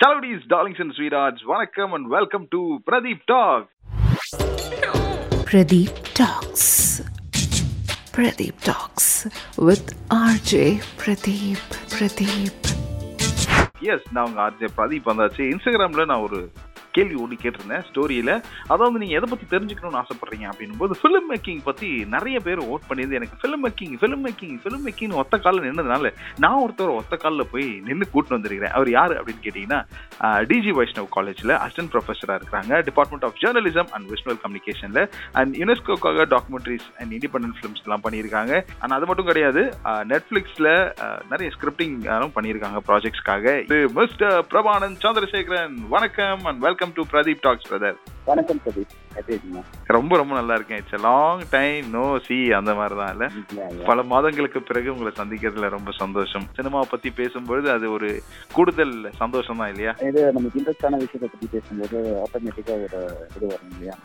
Chalodies, darlings and sweethearts, வணக்கம் and welcome to Pradeep Talk. Pradeep Talks. Pradeep Talks with RJ Pradeep. Pradeep. Yes நான் உங்க RJ Pradeep வந்தாச்சு இன்ஸ்டாகிராம்ல நான் ஒரு கேள்வி ஒன்று கேட்டிருந்தேன் ஸ்டோரியில அதாவது நீங்க எதை பத்தி தெரிஞ்சுக்கணும்னு ஆசைப்பட்றீங்க அப்படின்னும் போது ஃபிலிம் மேக்கிங் பற்றி நிறைய பேர் ஓட் பண்ணியிருந்து எனக்கு film making film making film making ஒத்த காலில் நின்றதுனால நான் ஒருத்தர் ஒத்த காலில் போய் நின்று கூட்டு வந்திருக்கிறேன். அவர் யாரு அப்படின்னு கேட்டீங்கன்னா டிஜி வைஷ்ணவ் காலேஜ்ல அசிஸ்டன்ட் ப்ரொஃபஸரா இருக்கிறாங்க. Department of journalism and visual கம்யூனிகேஷனில் and யுனெஸ்கோக்காக டாக்குமெண்ட்ரிஸ் அண்ட் இண்டிபெண்டன்ட் ஃபிலிம்ஸ் எல்லாம் பண்ணியிருக்காங்க. அண்ட் அது மட்டும் கிடையாது. நெட்ஃப்ளிக்ஸில் நிறைய ஸ்கிரிப்டிங் பண்ணியிருக்காங்க ப்ராஜெக்ட்ஸ்க்காக இது மிஸ்டர் பிரபானந்த் சந்திரசேகரன். வணக்கம் and welcome to Pradeep talks brother வணக்கம் பிரதீப். ரொம்ப ரொம்ப நல்லா இருக்கேன். It's long time no see அந்த மாதிரி தான் இல்ல பல மாதங்களுக்கு பிறகு உங்களை சந்திக்கிறதுல ரொம்ப சந்தோஷம். சினிமா பத்தி பேசும்பொழுது அது ஒரு கூடுதல் சந்தோஷம் தான் இல்லையா? இது நமக்கு இன்ட்ரெஸ்டான விஷயத்தை பத்தி பேசும்போது ஆட்டோமேட்டிக்கா ஒரு இது வரும் இல்லையா?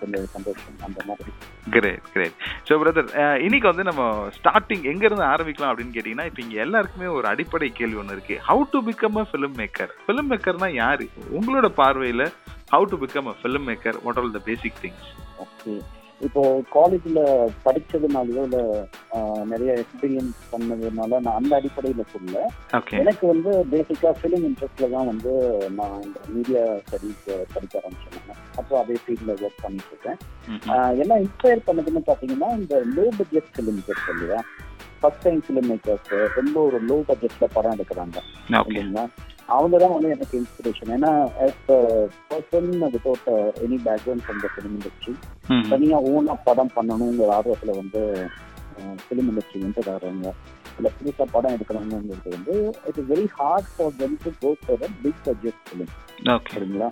கொஞ்சம் சந்தோஷம் அந்த மாதிரி. கிரேட் கிரேட் ஸோ பிரதர் இன்னைக்கு வந்து நம்ம ஸ்டார்டிங் எங்க இருந்து ஆரம்பிக்கலாம் அப்படின்னு கேட்டீங்கன்னா இப்போ இங்க எல்லாருக்குமே ஒரு அடிப்படை கேள்வி ஒன்று இருக்கு. How to become a film maker film மேக்கர்னா யாரு? உங்களோட பார்வையில how to become a film maker what all the basic things okay இப்போ காலேஜ்ல படிச்சதுனாலயோ இல்ல நிறைய எக்ஸ்பீரியன்ஸ் பண்ணதுனால நான் அந்த அடிப்படையில சொல்ல எனக்கு வந்து பேசிக்கா ஃபிலிம் இன்ட்ரெஸ்ட்ல தான் வந்து நான் இந்த மீடியா ஸ்டடீஸ் படிக்க ஆரம்பிச்சேன். அப்புறம் அதே ஃபீல்ட்ல ஒர்க் பண்ணிட்டு இருக்கேன். என்ன இன்ஸ்பயர் பண்ணதுன்னு பாத்தீங்கன்னா இந்த லோ பட்ஜெட் ஃபிலிம் இருக்கு இல்லையா ஃபர்ஸ்ட் டைம் ஃபிலிம் மேக்கர்ஸ் ரொம்ப ஒரு லோ பட்ஜெட்ல படம் எடுக்கிறாங்க. இல்லைங்களா? அவங்க தான் வந்து எனக்கு இன்ஸ்பிரேஷன் ஏன்னா as person without any background from the film industry தனியா ஓனா படம் பண்ணணுங்கிற ஆர்வத்துல வந்து ஃபிலிம் இண்டஸ்ட்ரி வந்து வர்றாங்க. இல்லை புதுசா படம் எடுக்கணுங்கிறது வந்து it is very hard for them to go for big budget film okay சரிங்களா?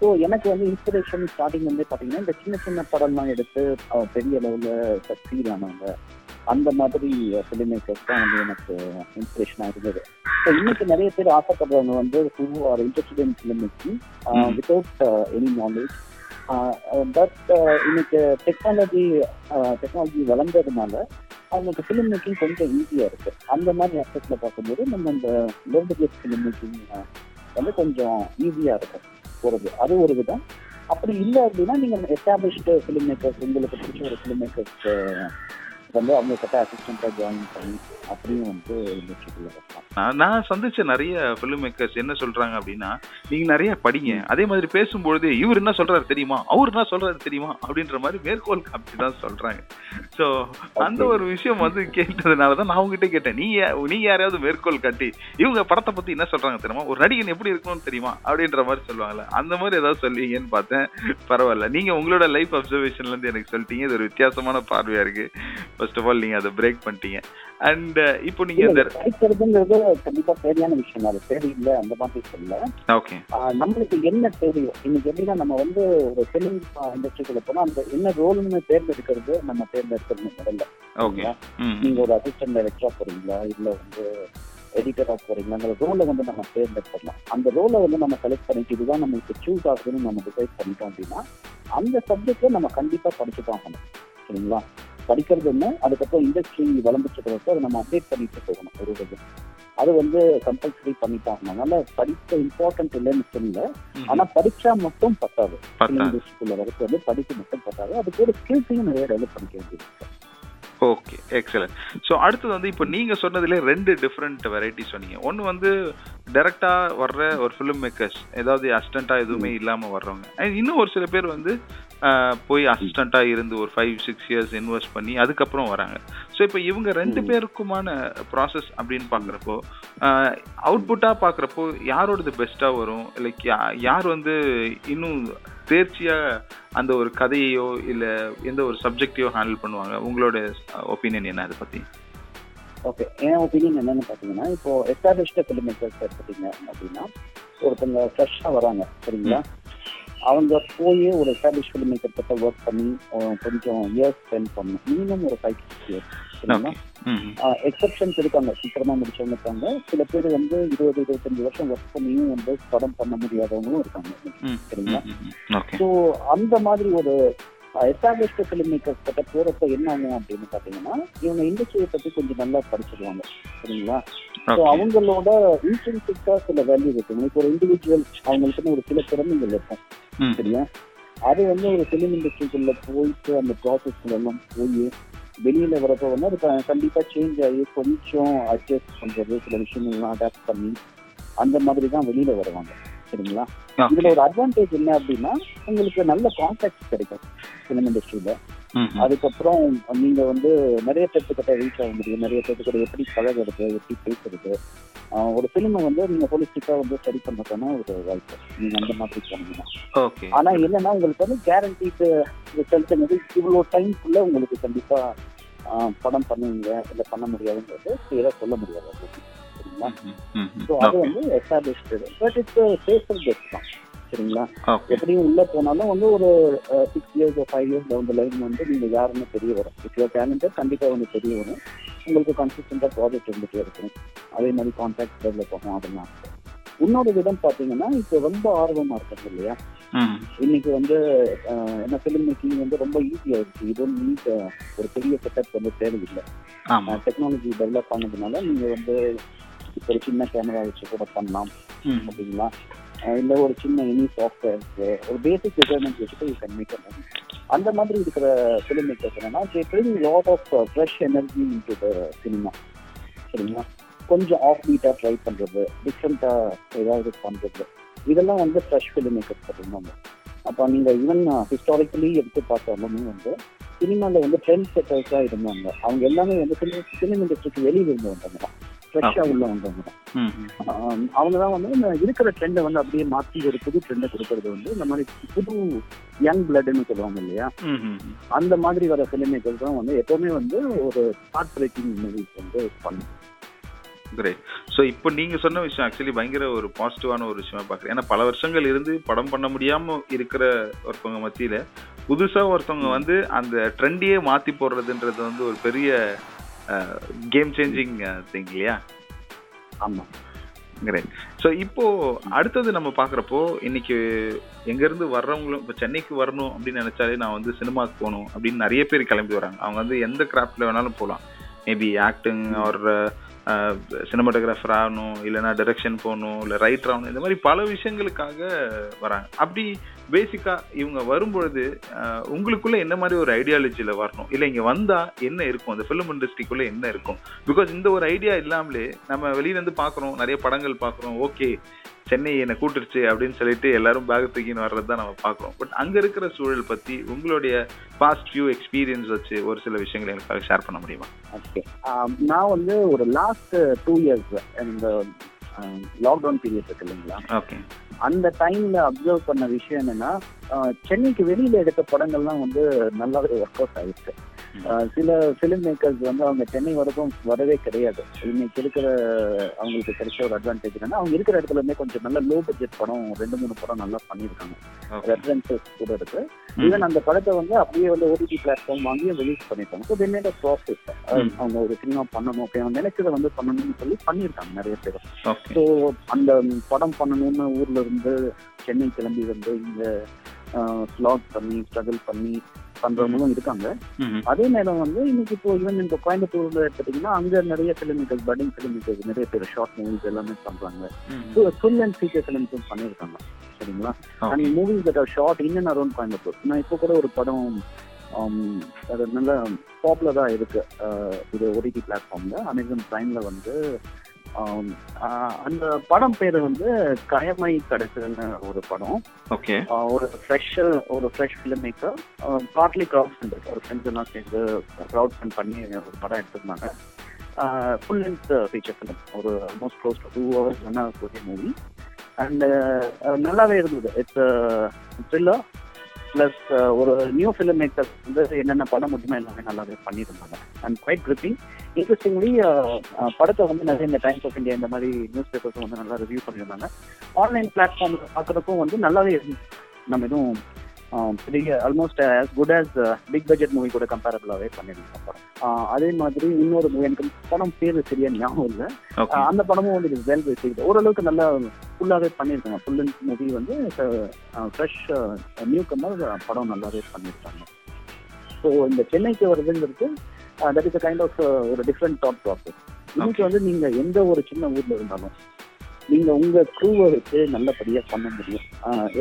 ஸோ எனக்கு வந்து இன்ஸ்பிரேஷன் ஸ்டார்டிங் வந்து பாத்தீங்கன்னா இந்த சின்ன சின்ன படம்லாம் எடுத்து பெரிய லெவல்ல சக்சீட் ஆனவங்க அந்த மாதிரி ஃபிலிம் மேக்கர்ஸ் தான் வந்து எனக்கு இன்ஸ்பிரேஷனாக இருந்தது. ஸோ இன்னைக்கு நிறைய பேர் ஆசைப்படுறவங்க வந்து who are interested in film making. Without any knowledge but இன்னைக்கு டெக்னாலஜி டெக்னாலஜி வளர்ந்ததுனால அவங்களுக்கு ஃபிலிம் மேக்கிங் கொஞ்சம் ஈஸியாக இருக்கு. அந்த மாதிரி அஸ்பெக்ட்ல பார்க்கும்போது நம்ம இந்த லோ பட்ஜெட் ஃபிலிம் மேக்கிங் வந்து கொஞ்சம் ஈஸியாக இருக்கும். போகிறது அது ஒரு விதம். அப்படி இல்லை அப்படின்னா நீங்கள் எஸ்டாப்ளிஷ்டு ஃபிலிம் மேக்கர்ஸ் உங்களுக்கு பிடிச்ச ஒரு ஃபிலிம் மேக்கர்ஸ் வந்து அவங்க கிட்ட அசிஸ்டண்ட்டாக ஜாயின் பண்ணி அப்படியும் வந்து இண்டஸ்ட்ரிக்குள்ள நான் சந்திச்ச நிறைய ஃபிலிம் மேக்கர்ஸ் என்ன சொல்றாங்க அப்படின்னா நீங்க நிறைய படிங்க. அதே மாதிரி பேசும்பொழுது இவர் என்ன சொல்றாரு தெரியுமா? அவர் என்ன சொல்றாரு தெரியுமா? அப்படின்ற மாதிரி மேற்கோள் காப்பி தான் சொல்றாங்க. ஸோ அந்த ஒரு விஷயம் வந்து கேட்டதுனால தான் நான் உங்ககிட்ட கேட்டேன். நீ நீங்க யாரையாவது மேற்கோள் காட்டி இவங்க படத்தை பத்தி என்ன சொல்றாங்க தெரியுமா? ஒரு நடிகன் எப்படி இருக்கணும்னு தெரியுமா? அப்படின்ற மாதிரி சொல்லுவாங்கல்ல. அந்த மாதிரி ஏதாவது சொல்லுவீங்கன்னு பார்த்தேன். பரவாயில்ல. நீங்க உங்களோட லைஃப் அப்சர்வேஷன்ல இருந்து எனக்கு சொல்லிட்டீங்க. இது ஒரு வித்தியாசமான பார்வையா இருக்கு. ஃபர்ஸ்ட் ஆஃப் ஆல் நீங்க அதை பிரேக் பண்ணிட்டீங்க. அண்ட் இப்போ நீங்க இந்த படிக்கிறதுங்கிறது கண்டிப்பா தேவையான விஷயம். அது தேவையில்லை அந்த மாதிரி சொல்ல. ஓகே நம்மளுக்கு என்ன தேவையோ இன்னைக்கு எப்படின்னா நம்ம வந்து ஒரு ஃபிலிம் இண்டஸ்ட்ரிக்குள்ள போனா அந்த என்ன ரோல்னு தேர்ந்தெடுக்கிறது நம்ம தேர்ந்தெடுக்கிறது முதல்ல. ஓகே நீங்க ஒரு அசிஸ்டன்ட் டைரக்டரா போறீங்களா? இல்ல வந்து எடிட்டரா போறீங்களாங்கிற ரோலை வந்து நம்ம தேர்ந்தெடுத்துடலாம். அந்த ரோலை வந்து நம்ம செலக்ட் பண்ணிட்டு இதுதான் நம்மளுக்கு சூஸ் ஆகுதுன்னு நம்ம டிசைட் பண்ணிட்டோம் அப்படின்னா அந்த சப்ஜெக்ட்ல நம்ம கண்டிப்பா படிச்சு தான் ஆகணும். சரிங்களா? படிக்கிறது என்ன அதுக்கப்புறம் இண்டஸ்ட்ரி வளர்ந்துட்டு அதை நம்ம அப்டேட் பண்ணிட்டு போகணும் ஒரு இது அது வந்து கம்பல்சரி பண்ணிட்டாங்க அதனால படிக்க இம்பார்ட்டன்ட் இல்லைன்னு சொல்லல. ஆனா படிச்சா மட்டும் பத்தாது. இண்டஸ்ட்ரிக்குள்ள வரைக்கும் வந்து படிப்பு மட்டும் பத்தாது அதுக்கு ஒரு ஸ்கில்ஸையும் நிறைய டெவலப் பண்ணிக்க வேண்டியது. ஓகே எக்ஸலன்ட் ஸோ அடுத்தது வந்து இப்போ நீங்கள் சொன்னதுல ரெண்டு டிஃப்ரெண்ட் வெரைட்டி சொன்னீங்க. ஒன்று வந்து டைரக்டா வர்ற ஒரு ஃபிலிம் மேக்கர்ஸ் ஏதாவது அசிஸ்டண்ட்டாக எதுவுமே இல்லாமல் வர்றவங்க. இன்னும் ஒரு சில பேர் வந்து போய் அசிஸ்டண்ட்டாக இருந்து ஒரு ஃபைவ் சிக்ஸ் இயர்ஸ் இன்வெஸ்ட் பண்ணி அதுக்கப்புறம் வராங்க. ஸோ இப்போ இவங்க ரெண்டு. பேருக்குமான ப்ராசஸ் அப்படின்னு பார்க்குறப்போ அவுட்புட்டாக பார்க்குறப்போ யாரோடது பெஸ்ட்டாக வரும்? லைக் யார் வந்து இன்னும் தேர்ச்சியாக அந்த ஒரு கதையையோ இல்லை எந்த ஒரு சப்ஜெக்டையோ ஹேண்டில் பண்ணுவாங்க? உங்களோட ஒப்பீனியன் என்ன அதை பற்றி ஓகே என் ஒப்பீனியன் என்னன்னு பார்த்தீங்கன்னா இப்போ எஸ்டாப்ளிஷ்டு ஃபிலிம் மேக்கர்ஸ் எடுத்துட்டீங்க அப்படின்னா ஒருத்தங்க ஃப்ரெஷ்ஷாக வராங்க சரிங்களா? அவங்க போய் ஒரு எஸ்டாப்ளிஷ் ஃபிலிம் மேக்கர் கிட்ட ஒர்க் பண்ணி கொஞ்சம் இயர்ஸ் ஸ்பெண்ட் பண்ணணும். மினிமம் ஒரு ஃபைவ் சிக்ஸ் இயர்ஸ் சரிங்களா எக்ஸப்ஷன்ஸ் இருக்காங்க சீக்கிரமா முடிச்சவங்க இருக்காங்க. சில பேர் வந்து இருபது இருபத்தஞ்சு வருஷம் ஒர்க் பண்ணியும் வந்து படம் பண்ண முடியாதவங்களும் இருக்காங்க. சரிங்களா? ஸோ அந்த மாதிரி ஒரு எஸ்டாப்ளிஷ்டு ஃபிலிம் மேக்கர்ஸ் கிட்ட போறப்ப என்ன ஆகும் அப்படின்னு பாத்தீங்கன்னா இவங்க இண்டஸ்ட்ரியை பத்தி கொஞ்சம் நல்லா படிச்சிருவாங்க. சரிங்களா? ஸோ. அவங்களோட இன்ட்ரென்சிக்கா சில வேல்யூ இருக்கும் இப்போ ஒரு இண்டிவிஜுவல் அவங்களுக்குன்னு ஒரு சில திறமைகள் இருக்கும். சரியா? அது வந்து ஒரு ஃபிலிம் இண்டஸ்ட்ரிக்குள்ள போயிட்டு அந்த ப்ராசஸ்ல எல்லாம் போய் வெளியில வரப்போ வந்து அது க- கண்டிப்பா சேஞ்ச் ஆகி கொஞ்சம் அட்ஜஸ்ட் பண்றது சில விஷயங்கள்லாம் அடாப்ட் பண்ணி அந்த மாதிரி தான் வெளியில வருவாங்க சரிங்களா. இதுல ஒரு அட்வான்டேஜ் என்ன அப்படின்னா உங்களுக்கு நல்ல கான்டாக்ட் கிடைக்கும் ஃபிலிம் இண்டஸ்ட்ரியில. அதுக்கப்புறம் நீங்க வந்து நிறைய பேர்த்துக்கிட்ட ரீச் ஆக முடியும். நிறைய பேர்த்துக்கிட்ட எப்படி பழகுறது எப்படி பேசுறது. ஒரு ஃபிலிமை வந்து நீங்க ஹோலிஸ்டிக்கா வந்து ஸ்டடி பண்ணதுக்கான ஒரு வாய்ப்பு. நீங்க அந்த மாதிரி போனீங்கன்னா ஓகே. ஆனா என்னன்னா உங்களுக்கு வந்து கேரண்டீடு ரிசல்ட்ங்கிறது இவ்வளோ டைம்குள்ள உங்களுக்கு கண்டிப்பா படம் பண்ணுவீங்க இல்ல பண்ண முடியாதுங்கிறது கிளியரா சொல்ல முடியாது. சரிங்களா. ஸோ அது. வந்து established but it's safer best தான். சரிங்களா. எப்படியும் உள்ள போனாலும் வந்து ஒரு six years five years down line வந்து நீங்க யாருன்னு தெரிய வரும் இஃப் யூர் டேலண்டட் கண்டிப்பா வந்து தெரிய வரும். உங்களுக்கு கன்சிஸ்டண்டா ப்ராஜெக்ட் இருந்துட்டே இருக்கும். அதே மாதிரி கான்டாக்ட் டெவலப் ஆகும் அதெல்லாம். இன்னொரு விதம் பாத்தீங்கன்னா இப்போ ரொம்ப ஆர்வமா இருக்குது இல்லையா. இன்னைக்கு வந்து என்ன ஃபிலிம் மேக்கிங் வந்து ரொம்ப ஈஸியா இருக்கு இது நீட் ஒரு பெரிய செட்டப் வந்து தேவையில்லை. டெக்னாலஜி டெவலப் பண்ணதுனால நீங்க வந்து இப்போ ஒரு சின்ன கேமரா வச்சு கூட பண்ணலாம். அப்படிங்களா இல்லை ஒரு சின்ன இனி சாஃப்ட்வேர் ஒரு பேசிக் ரிக்யர்மெண்ட் வச்சுட்டு யூ கேன் மேக் அந்த மாதிரி இருக்கிற ஃபிலிம் மேக்கர்ஸ் என்னன்னா they bring lot of fresh energy into the cinema சரிங்களா? கொஞ்சம் ஆஃப் பீட்டாக ட்ரை பண்ணுறது டிஃப்ரெண்ட்டாக ஏதாவது பண்ணுறது இதெல்லாம் வந்து ஃப்ரெஷ் ஃபிலிம் மேக்கர்ஸ் பண்ணுவாங்க. அப்போ நீங்கள் ஈவன் ஹிஸ்டாரிக்கலி எடுத்து பார்த்தாலுமே வந்து சினிமாவில் வந்து ட்ரெண்ட் செட்டர்ஸாக இருந்தாங்க. அவங்க எல்லாமே வந்து சினிமா ஃபிலிம் இண்டஸ்ட்ரிக்கு வெளியே இருந்து வந்தாங்க Okay. உள்ள வந்தவங்க. அவங்க தான் வந்து இந்த இருக்கிற ட்ரெண்டை வந்து அப்படியே மாற்றி ஒரு புது ட்ரெண்டை கொடுக்கறது வந்து இந்த மாதிரி புது யங் பிளட்னு சொல்லுவாங்க இல்லையா. அந்த மாதிரி வர ஃபிலிம் மேக்கர்ஸ் தான் வந்து எப்பவுமே வந்து ஒரு ஸ்டார்ட் பிரேக்கிங் மூவிஸ் வந்து பண்ணும். கிரேட் ஸோ இப்போ நீங்க சொன்ன விஷயம் ஆக்சுவலி பயங்கர ஒரு பாசிட்டிவான ஒரு விஷயமா பார்க்குறேன். ஏன்னா பல வருஷங்கள் இருந்து படம் பண்ண முடியாம இருக்கிற ஒருத்தவங்க மத்தியில புதுசா ஒருத்தவங்க வந்து அந்த ட்ரெண்டையே மாத்தி போடுறதுன்றது வந்து ஒரு பெரிய கேம் சேஞ்சிங் திங் இல்லையா? ஆமா. கிரேட் ஸோ இப்போ அடுத்தது நம்ம பார்க்குறப்போ இன்னைக்கு எங்கேருந்து வர்றவங்களும் இப்போ சென்னைக்கு வரணும் அப்படின்னு நினைச்சாலே நான் வந்து சினிமாக்கு போகணும் அப்படின்னு நிறைய பேர் கிளம்பி வராங்க. அவங்க வந்து எந்த கிராஃப்ட்ல வேணாலும் போகலாம். மேபி ஆக்டிங் ஒரு சினிமாட்டோகிராஃபர் ஆகணும் இல்லைன்னா டைரக்ஷன் போகணும் இல்லை ரைட்டர் ஆகணும் இந்த மாதிரி பல விஷயங்களுக்காக வராங்க. அப்படி பேசிக்கா இவங்க வரும்பொழுது உங்களுக்குள்ள என்ன மாதிரி ஒரு ஐடியாலஜியில வரணும்? இல்லை இங்க வந்தா என்ன இருக்கும்? அந்த ஃபிலிம் இண்டஸ்ட்ரிக்குள்ள என்ன இருக்கும்? பிகாஸ் இந்த ஒரு ஐடியா இல்லாமலே நம்ம வெளியில இருந்து பாக்குறோம் நிறைய படங்கள் பாக்குறோம் ஓகே சென்னை என்னை கூட்டுருச்சு அப்படின்னு சொல்லிட்டு எல்லாரும் பேக் தூக்கின்னு வர்றது தான் நம்ம பார்க்குறோம் பட் அங்க இருக்கிற சூழல் பத்தி உங்களுடைய பாஸ்ட் ஃபியூ எக்ஸ்பீரியன்ஸ் வச்சு ஒரு சில விஷயங்களை எனக்காக ஷேர் பண்ண முடியுமா? ஓகே நான் வந்து ஒரு லாஸ்ட் டூ இயர்ஸ் இந்த லாக்டவுன் பீரியட் இருக்கு இல்லைங்களா? ஓகே அந்த டைம்ல அப்சர்வ் பண்ண விஷயம் என்னன்னா சென்னைக்கு வெளியில எடுத்த படங்கள்லாம் வந்து நல்லாவே ஒர்க் அவுட் ஆயிருக்கு. சில ஃபிலிம் மேக்கர்ஸ் வந்து அவங்க சென்னை வரைக்கும் வரவே கிடையாது. இன்னைக்கு இருக்கிற அவங்களுக்கு கிடைச்ச ஒரு அட்வான்டேஜ் என்னன்னா அவங்க இருக்கிற இடத்துல இருந்தே கொஞ்சம் நல்ல லோ பட்ஜெட் படம் ரெண்டு மூணு படம் நல்லா பண்ணியிருக்காங்க. ரெஃபரன்சஸ் கூட இருக்கு. ஈவன் அந்த படத்தை வந்து அப்படியே வந்து ஓடிடி பிளாட்ஃபார்ம் வாங்கி ரிலீஸ் பண்ணிருக்காங்க ஸோ தென் ப்ராசஸ். அவங்க ஒரு சினிமா பண்ணணும். ஓகே அவங்க நினைச்சதை வந்து பண்ணணும்னு சொல்லி பண்ணியிருக்காங்க நிறைய பேர். ஸோ அந்த படம் பண்ணணும்னு ஊர்ல இருந்து சென்னை கிளம்பி வந்து இங்க ஸ்லாட் பண்ணி ஸ்ட்ரகிள் பண்ணி பண்றவங்களும் இருக்காங்க. அதே நேரம் வந்து இன்னைக்கு இப்போ ஈவன் இந்த கோயம்புத்தூர்ல எடுத்துட்டீங்கன்னா அங்க நிறைய film makers budding film makers நிறைய பேர் ஷார்ட் மூவிஸ் எல்லாமே பண்றாங்க. ஃபுல் அண்ட் ஃபீச்சர் ஃபிலிம்ஸும் பண்ணியிருக்காங்க. சரிங்களா? And movies that are shot in and around Coimbatore. நான் இப்போ கூட ஒரு படம் அது நல்ல பாப்புலராக இருக்கு. இது ஓடிடி பிளாட்ஃபார்ம்ல அமேசான் பிரைம்ல வந்து அந்த படம் பேர் வந்து கயமை கடைசின்னு ஒரு படம். ஓகே. ஒரு ஃப்ரெஷ் ஒரு fresh film maker partly crowd fund ஒரு ஃப்ரெண்ட்ஸ் எல்லாம் சேர்ந்து க்ரௌட் ஃபண்ட் பண்ணி ஒரு படம் எடுத்திருந்தாங்க. ஃபுல் லென்த் ஃபீச்சர் ஃபிலிம் ஒரு almost close to two hours one hour கூடிய மூவி அண்ட் நல்லாவே இருந்தது. இட்ஸ் த்ரில்லர் ப்ளஸ் uh, ஒரு நியூ ஃபிலிம் மேக்கர்ஸ் வந்து என்னென்ன பண்ண முடியுமோ எல்லாமே நல்லாவே பண்ணியிருந்தாங்க. அண்ட் குவைட் கிரிப்பிங் இன்ட்ரெஸ்டிங்லி படத்தை வந்து நிறைய இந்த டைம்ஸ் ஆஃப் இந்தியா இந்த மாதிரி நியூஸ் பேப்பர்ஸும் வந்து நல்லா ரிவ்யூ பண்ணியிருந்தாங்க. ஆன்லைன் பிளாட்ஃபார்ம் பார்க்குறதுக்கும் வந்து நல்லாவே இருந்துச்சு. நம்ம எதுவும் பெரிய almost as good as big budget movie கூட கம்பேரபிளாகவே பண்ணியிருந்தோம் படம். அதே மாதிரி இன்னொரு மூவி எனக்கு படம் பேர் சரியா ஞாபகம் இல்லை. அந்த படமும் வந்து வெல் ரிசீவ்டு ஓரளவுக்கு நல்லா ஃபுல்லாகவே பண்ணியிருக்காங்க ஃபுல் அண்ட் மூவி வந்து ஃப்ரெஷ் நியூ கமர் படம் நல்லாவே பண்ணியிருக்காங்க. ஸோ இந்த சென்னைக்கு வருதுங்கிறது தட் இஸ் கைண்ட் ஆஃப் ஒரு டிஃப்ரெண்ட் தாட் ப்ராசஸ் இன்னைக்கு வந்து நீங்க எந்த ஒரு சின்ன ஊர்ல இருந்தாலும் நீங்க உங்க க்ரூவை வச்சு நல்லபடியா பண்ண முடியும்.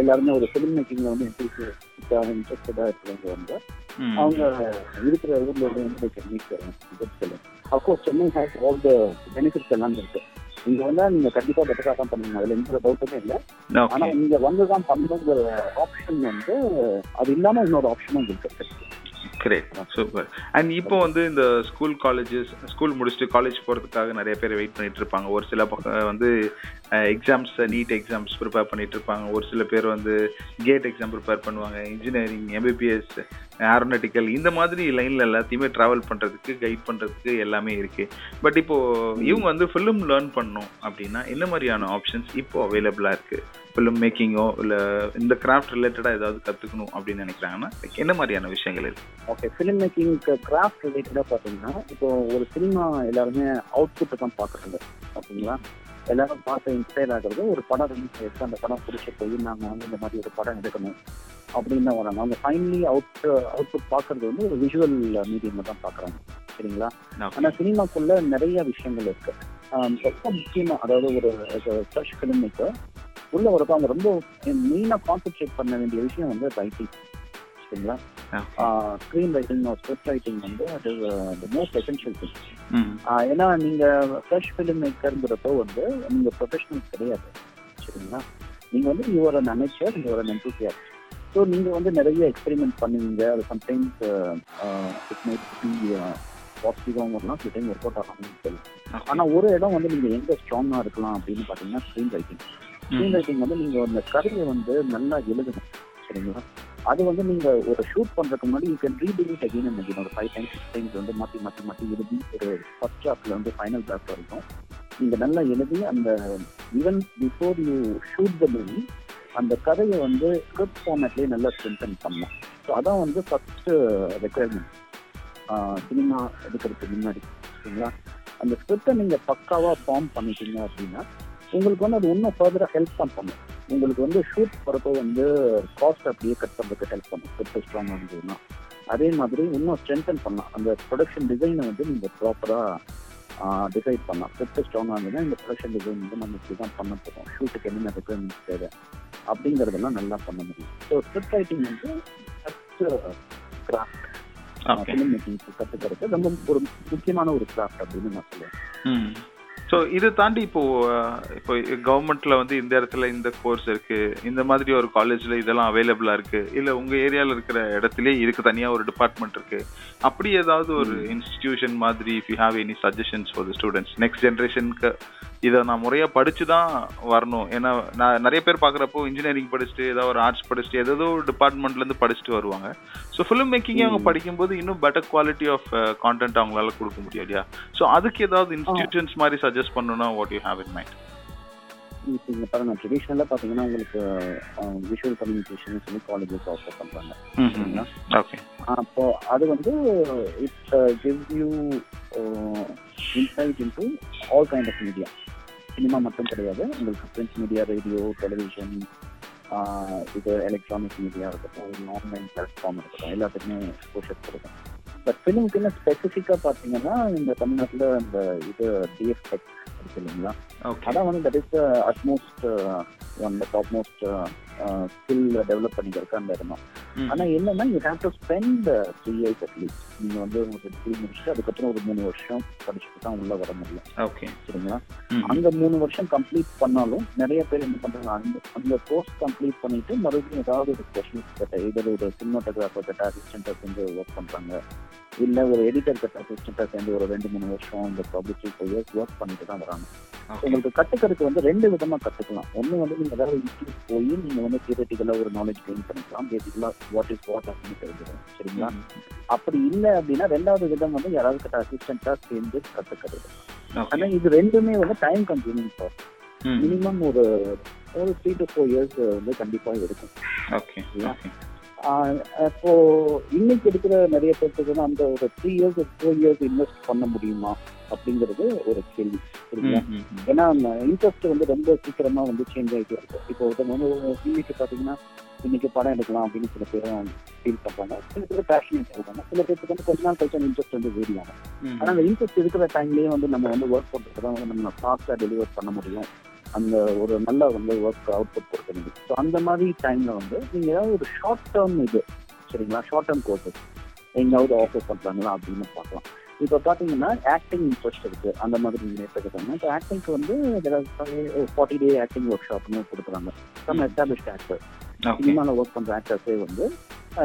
எல்லாருமே ஒரு ஃபிலிம் மேக்கிங்ல வந்து இன்ட்ரெஸ்டடா இருக்கிறவங்க வந்து. அவங்க இருக்கிற ஊர்ல இருந்து can of course Chennai has all the benefits எல்லாம் இருக்கு. இங்க வந்தா நீங்க கண்டிப்பா பெட்டரா தான் பண்ணுவீங்க. அதுல எந்த டவுட்டுமே இல்லை. ஆனா இங்க வந்து தான் பண்ணணுங்கிற ஆப்ஷன் வந்து அது இல்லாம இன்னொரு ஆப்ஷனும் இருக்கு. கிரேட் சூப்பர் அண்ட் இப்போ வந்து இந்த ஸ்கூல் காலேஜஸ் ஸ்கூல் முடிச்சுட்டு காலேஜ் போகிறதுக்காக நிறைய பேர் வெயிட் பண்ணிட்டு இருப்பாங்க. ஒரு சில பக்கம் வந்து எக்ஸாம்ஸ் நீட் எக்ஸாம்ஸ் ப்ரிப்பேர் பண்ணிட்டு இருப்பாங்க. ஒரு சில பேர் வந்து கேட் எக்ஸாம் ப்ரிப்பேர் பண்ணுவாங்க. இன்ஜினியரிங் எம்பிபிஎஸ் ஏரோநாட்டிக்கல் இந்த மாதிரி லைன்ல எல்லாத்தையுமே டிராவல் பண்றதுக்கு கைட் பண்றதுக்கு எல்லாமே இருக்கு. பட் இப்போ இவங்க வந்து ஃபிலிம் லேர்ன் பண்ணணும் அப்படின்னா என்ன மாதிரியான ஆப்ஷன்ஸ் இப்போ அவைலபிளா இருக்கு? ஃபிலிம் மேக்கிங்கோ இல்ல இந்த கிராஃப்ட் ரிலேட்டடா ஏதாவது கத்துக்கணும் அப்படின்னு நினைக்கிறாங்கன்னா என்ன மாதிரியான விஷயங்கள் இருக்கு? ஓகே ஃபிலிம் மேக்கிங்க்கு கிராஃப்ட் ரிலேட்டடாக பார்த்தீங்கன்னா இப்போ ஒரு சினிமா எல்லாருமே அவுட்புட்டை தான் பார்க்குறாங்க ஓகேங்களா எல்லாரும் பார்த்து இன்ஸ்பயர் ஆகிறது ஒரு படம் ரிலீஸ் ஆயிடுச்சு அந்த படம் பிடிச்சி போய் நாங்கள் வந்து இந்த மாதிரி ஒரு படம் எடுக்கணும் அப்படின்னு தான் வராங்க. அவங்க ஃபைனலி அவுட் அவுட்புட் பார்க்கறது வந்து ஒரு விஷுவல் மீடியமில் தான் பார்க்குறாங்க சரிங்களா? ஆனா சினிமாக்குள்ள நிறைய விஷயங்கள் இருக்கு. ரொம்ப முக்கியமா அதாவது ஒரு ஃப்ரெஷ் ஃபிலிம் மேக்கர் உள்ள வரப்ப அவங்க ரொம்ப மெயினா கான்சென்ட்ரேட் பண்ண வேண்டிய விஷயம் வந்து ரைட்டிங் சரிங்களா? ஸ்க்ரீன் ரைட்டிங் ஸ்கிரிப்ட் ரைட்டிங் வந்து அது மோஸ்ட் எசென்ஷியல் திங் ஏன்னா நீங்க ஃப்ரெஷ் ஃபிலிம் மேக்கர்ங்கிறப்போ வந்து நீங்க ப்ரொஃபஷனல் கிடையாது. சரிங்களா? நீங்க வந்து you're an amateur you're an enthusiast so நீங்க வந்து நிறைய எக்ஸ்பெரிமெண்ட் பண்ணுவீங்க. அது சம்டைம்ஸ் இட் மைட் பி பாசிட்டிவாகவும் வரலாம் சில டைம் ஒர்க் அவுட் ஆகலாம்னு சொல்லலாம் ஆனா ஒரு இடம் வந்து நீங்க எங்க ஸ்ட்ராங்கா இருக்கலாம் அப்படின்னு பாத்தீங்கன்னா ஸ்க்ரீன் ரைட்டிங் ஸ்க்ரீன் ரைட்டிங் வந்து நீங்க அந்த கதையை வந்து நல்லா எழுதணும் சரிங்களா? அது வந்து நீங்க ஒரு ஷூட் பண்றதுக்கு முன்னாடி you can read it again and again ஒரு ஃபைவ் டைம்ஸ் சிக்ஸ் டைம்ஸ் வந்து மாத்தி மாத்தி மாத்தி எழுதி ஒரு ஃபர்ஸ்ட் டிராஃப்ட்ல வந்து ஃபைனல் டிராஃப்ட் வரைக்கும் நீங்க நல்லா எழுதி அந்த even before you shoot the movie அந்த கதையை வந்து ஸ்கிரிப்ட் ஃபார்மேட்லேயே நல்லா ஸ்ட்ரென்தன் பண்ணலாம். ஸோ அதான் வந்து ஃபர்ஸ்ட் ரெக்குயர்மெண்ட் சினிமா எடுக்கிறதுக்கு முன்னாடி சரிங்களா? அந்த ஸ்கிரிப்டை நீங்க பக்காவா ஃபார்ம் பண்ணிட்டீங்க அப்படின்னா உங்களுக்கு வந்து அது இன்னும் ஃபர்தராக ஹெல்ப் தான் பண்ணும். உங்களுக்கு வந்து ஷூட் போகிறப்போ வந்து காஸ்ட் அப்படியே கட் பண்ணுறதுக்கு ஹெல்ப் பண்ணும். ஸ்கிரிப்ட் ஸ்ட்ராங்காக இருந்ததுன்னா. அதே மாதிரி இன்னும் ஸ்ட்ரென்தன் பண்ணலாம். அந்த ப்ரொடக்ஷன் டிசைனை வந்து நீங்கள் ப்ராப்பராக டிசைட் பண்ணலாம். ஸ்கிரிப்ட் ஸ்ட்ராங்காக இருந்ததுன்னா இந்த ப்ரொடக்ஷன் டிசைன் வந்து நம்ம இப்படி தான் பண்ண போகிறோம் ஷூட்டுக்கு என்னென்ன ரெக்குவயர்மெண்ட்ஸ் தேவை அப்படிங்கிறதெல்லாம் நல்லா பண்ண முடியும். ஸோ ஸ்கிரிப்ட் ரைட்டிங் வந்து கிராஃப்ட் ஃபிலிம் மேக்கிங் கற்றுக்கிறது ரொம்ப ஒரு முக்கியமான ஒரு கிராஃப்ட் அப்படின்னு நான் சொல்லுவேன். ஸோ இதை தாண்டி இப்போ இப்போ கவர்மெண்ட்ல வந்து இந்த இடத்துல இந்த கோர்ஸ் இருக்கு. இந்த மாதிரி ஒரு காலேஜ்ல இதெல்லாம் அவைலபிளா இருக்கு. இல்ல உங்க ஏரியால இருக்கிற இடத்துலயே இதுக்கு தனியா ஒரு டிபார்ட்மெண்ட் இருக்கு. அப்படி ஏதாவது ஒரு இன்ஸ்டிடியூஷன் மாதிரி if you have any suggestions for the students next ஜென்ரேஷனுக்கு இதை நான் முறையா படிச்சு தான் வரணும். ஏன்னா நான் நிறைய பேர் பார்க்குறப்போ இன்ஜினியரிங் படிச்சுட்டு ஏதாவது ஒரு ஆர்ட்ஸ் படிச்சுட்டு ஏதோ ஒரு டிபார்ட்மெண்ட்ல இருந்து படிச்சுட்டு வருவாங்க. ஸோ ஃபிலிம் மேக்கிங் அவங்க படிக்கும்போது இன்னும் பெட்டர் குவாலிட்டி ஆஃப் கான்டென்ட் அவங்களால கொடுக்க முடியும் இல்லையா? ஸோ அதுக்கு ஏதாவது இன்ஸ்டிடியூஷன்ஸ் மாதிரி சஜஸ்ட் பண்ணணும்னா what you have in mind இப்போ இங்கே பாருங்க ட்ரெடிஷ்னலாக பார்த்தீங்கன்னா உங்களுக்கு விஷுவல் கம்யூனிகேஷன் சொல்லி காலேஜஸ் ஆஃபர் பண்ணுறாங்க அப்போ அது வந்து it gives you insight into all kind of media cinema மட்டும் கிடையாது. உங்களுக்கு பிரிண்ட் மீடியா ரேடியோ டெலிவிஷன் இது எலக்ட்ரானிக் மீடியா இருக்கட்டும் ஆன்லைன் பிளாட்ஃபார்ம் இருக்கட்டும் எல்லாத்துக்குமே எக்ஸ்போஷர் கொடுக்கும். பட் ஃபிலிமுக்குன்னு ஸ்பெசிஃபிக்காக பார்த்தீங்கன்னா இந்த தமிழ்நாட்டில் இந்த இது டிஎஃப் டெக் இருக்கு இல்லைங்களா? அதான் வந்து that is utmost one top most skill develop பண்ணிக்கிறதுக்கு அந்த இடம். ஆனா என்னன்னா you have to spend three years at least நீங்க வந்து உங்களுக்கு டிகிரி முடிச்சுட்டு அதுக்கப்புறம் ஒரு மூணு வருஷம் படிச்சுட்டு தான் உள்ள வர முடியும். ஓகே சரிங்களா? அந்த மூணு வருஷம் கம்ப்ளீட் பண்ணாலும் நிறைய பேர் என்ன பண்றாங்க அந்த அந்த கோர்ஸ் கம்ப்ளீட் பண்ணிட்டு மறுபடியும் ஏதாவது ஒரு ஸ்பெஷலிஸ்ட் கிட்ட இதர் ஒரு சினிமாட்டோகிராஃபர் கிட்ட அசிஸ்டண்டா சேர்ந்து ஒர்க் பண்றாங்க. இல்ல ஒரு எடிட்டர் கிட்ட அசிஸ்டண்டா சேர்ந்து ஒரு ரெண்டு மூணு வருஷம் இந்த ஃபோர் இயர்ஸ் ஒர்க் பண்ணிட்டு தான் வராங்க. உங்களுக்கு கத்துக்கிறதுக்கு வந்து ரெண்டு விதமா கத்துக்கலாம். ஒண்ணு வந்து நீங்க ஏதாவது இன்ஸ்டியூட் போய் நீங்க வந்து தியரட்டிக்கலா ஒரு நாலேஜ் கெயின் பண்ணிக்கலாம். பேசிக்கலா வாட் இஸ் வாட் அப்படின்னு தெரிஞ்சிடும் சரிங்களா? அப்படி இல்ல அப்படின்னா ரெண்டாவது விதம் வந்து யாராவது கிட்ட அசிஸ்டண்டா சேர்ந்து கத்துக்கிறது. ஆனா இது ரெண்டுமே வந்து டைம் கன்சூமிங் ப்ராசஸ் மினிமம் ஒரு ஒரு த்ரீ டு ஃபோர் இயர்ஸ் வந்து கண்டிப்பா இருக்கும் இப்போ இன்னைக்கு இருக்கிற நிறைய வந்து அந்த ஒரு three years four years invest பண்ண முடியுமா அப்படிங்கிறது ஒரு கேள்வி சரிங்களா ஏன்னா இன்ட்ரெஸ்ட் வந்து ரொம்ப சீக்கிரமா வந்து சேஞ்ச் ஆகிட்டே இருக்கு இப்போ வந்து இன்னைக்கு பாத்தீங்கன்னா இன்னைக்கு படம் எடுக்கலாம் அப்படின்னு சில பேர் ஃபீல் பண்றாங்க. சில பேர் பேஷனேட் இருக்காங்க சில பேருக்கு வந்து கொஞ்ச நாள் கழிச்சு இன்ட்ரெஸ்ட் வந்து வேரி ஆகும் ஆனா அந்த இன்ட்ரெஸ்ட் இருக்கிற டைம்லயே வந்து நம்ம வந்து ஒர்க் பண்றதுக்கு தான் வந்து நம்ம ஃபாஸ்டா டெலிவர் பண்ண முடியும். அந்த ஒரு நல்ல வந்து ஒர்க் அவுட்புட் கொடுக்க முடியும் ஸோ அந்த மாதிரி டைம்ல வந்து நீங்க ஏதாவது ஒரு ஷார்ட் டேர்ம் இது சரிங்களா? ஷார்ட் டேர்ம் கோர்சஸ் எங்காவது ஆஃபர் பண்றாங்களா அப்படின்னு பார்க்கலாம். இப்போ பார்த்தீங்கன்னா ஆக்டிங் இன்ட்ரெஸ்ட் இருக்கு. அந்த மாதிரி நீங்க எடுத்துக்கிட்டாங்க இப்போ ஆக்டிங்க்கு வந்து ஃபார்ட்டி டே ஆக்டிங் ஒர்க் ஷாப்னு கொடுக்குறாங்க. சம் எஸ்டாப்ளிஷ்ட் ஆக்டர் சினிமாவில் ஒர்க் பண்ற ஆக்டர்ஸே வந்து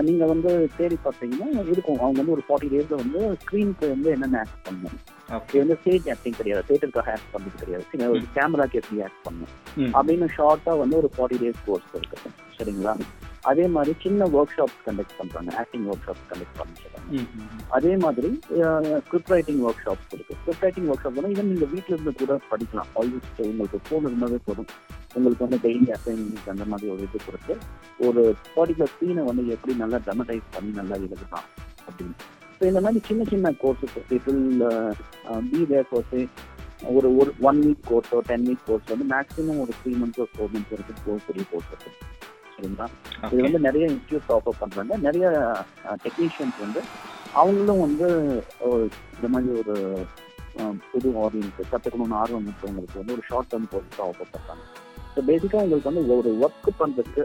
நீங்க வந்து தேடி பார்த்தீங்கன்னா இருக்கும் அவங்க வந்து ஒரு ஃபார்ட்டி டேஸ்ல வந்து ஸ்க்ரீனுக்கு வந்து என்னென்ன ஆக்ட் பண்ணணும். இது வந்து ஸ்டேஜ் ஆக்டிங் கிடையாது. தேட்டருக்காக ஆக்ட் பண்ணது கிடையாது. சின்ன ஒரு கேமராக்கு எப்படி ஆக்ட் பண்ணணும் அப்படின்னு ஷார்ட்டா வந்து ஒரு ஃபார்ட்டி டேஸ் கோர்ஸ் இருக்கு. சரிங்களா? அதே மாதிரி சின்ன ஒர்க் ஷாப்ஸ் கண்டக்ட் பண்றாங்க ஆக்டிங் ஒர்க் ஷாப்ஸ் கண்டக்ட் பண்ணிட்டு அதே மாதிரி ஸ்கிரிப்ட் ரைட்டிங் ஒர்க் ஷாப்ஸ் இருக்கு. Script writing workshop even நீங்க வீட்ல இருந்து கூட படிக்கலாம். ஆல்மோஸ்ட் உங்களுக்கு ஃபோன் இருந்தாவே போதும். உங்களுக்கு வந்து டெய்லி அசைன்மெண்ட் அந்த மாதிரி ஒரு இது கொடுத்து ஒரு பர்டிகுலர் சீனை வந்து எப்படி நல்லா டெமடைஸ் பண்ணி நல்லா எழுதலாம் அப்படின்னு. ஸோ இந்த மாதிரி சின்ன சின்ன courses it be there course ஒரு ஒரு ஒன் வீக் கோர்ஸோ டென் வீக் கோர்ஸ் வந்து மேக்ஸிமம் ஒரு த்ரீ மந்த்ஸோ ஃபோர் மந்த்ஸ் வரைக்கும் கோர்ஸ் பெரிய கோர்ஸ் இருக்கு சரிங்களா? இது வந்து நிறைய இன்ஸ்டியூட் ஆஃபர் பண்றாங்க. நிறைய டெக்னீஷியன்ஸ் வந்து அவங்களும் வந்து இந்த மாதிரி ஒரு அஹ், புது ஆடியன்ஸ் கற்றுக்கணும்னு ஆர்வம் இருக்கிறவங்களுக்கு வந்து ஒரு ஷார்ட் டேர்ம் கோர்ஸ் ஆஃபர் பண்றாங்க. ஸோ பேசிக்காக உங்களுக்கு வந்து ஒரு ஒர்க் பண்றதுக்கு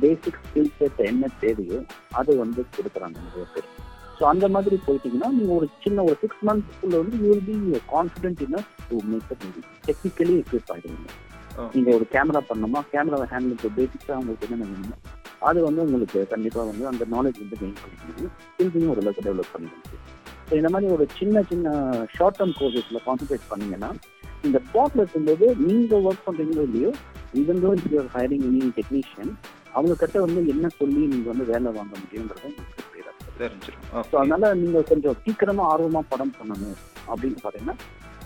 பேசிக் ஸ்கில் செட் என்ன தேவையோ அது வந்து கொடுக்குறாங்க நிறைய பேர். ஸோ அந்த மாதிரி போயிட்டீங்கன்னா நீங்க ஒரு சின்ன ஒரு சிக்ஸ் மந்த்ஸ்க்குள்ள வந்து you will be confident enough to make a movie technically equip ஆகிடுவீங்க நீங்க ஒரு கேமரா பண்ணணுமா? கேமராவை ஹேண்டில் பேசிக்கா உங்களுக்கு என்னென்ன வேணுமோ அது வந்து உங்களுக்கு கண்டிப்பா வந்து அந்த நாலேஜ் வந்து கெயின் பண்ணிக்க முடியும் ஸ்கில்ஸையும் ஓரளவுக்கு டெவலப் பண்ணிக்க முடியும் ஸோ இந்த மாதிரி ஒரு சின்ன சின்ன ஷார்ட் டேர்ம் கோர்சஸ்ல கான்சென்ட்ரேட் பண்ணீங்கன்னா இந்த ஸ்பாட்ல இருக்கும்போது நீங்க ஒர்க் பண்றீங்களோ இல்லையோ யூஆர் ஹைரிங் எனி டெக்னீஷியன் அவங்க கிட்ட வந்து என்ன சொல்லி நீங்க வந்து வேலை வாங்க முடியுங்கிறத தெரிஞ்சிடும் ஸோ அதனால நீங்க கொஞ்சம் சீக்கிரமா ஆர்வமா படம் பண்ணணும் அப்படின்னு பாத்தீங்கன்னா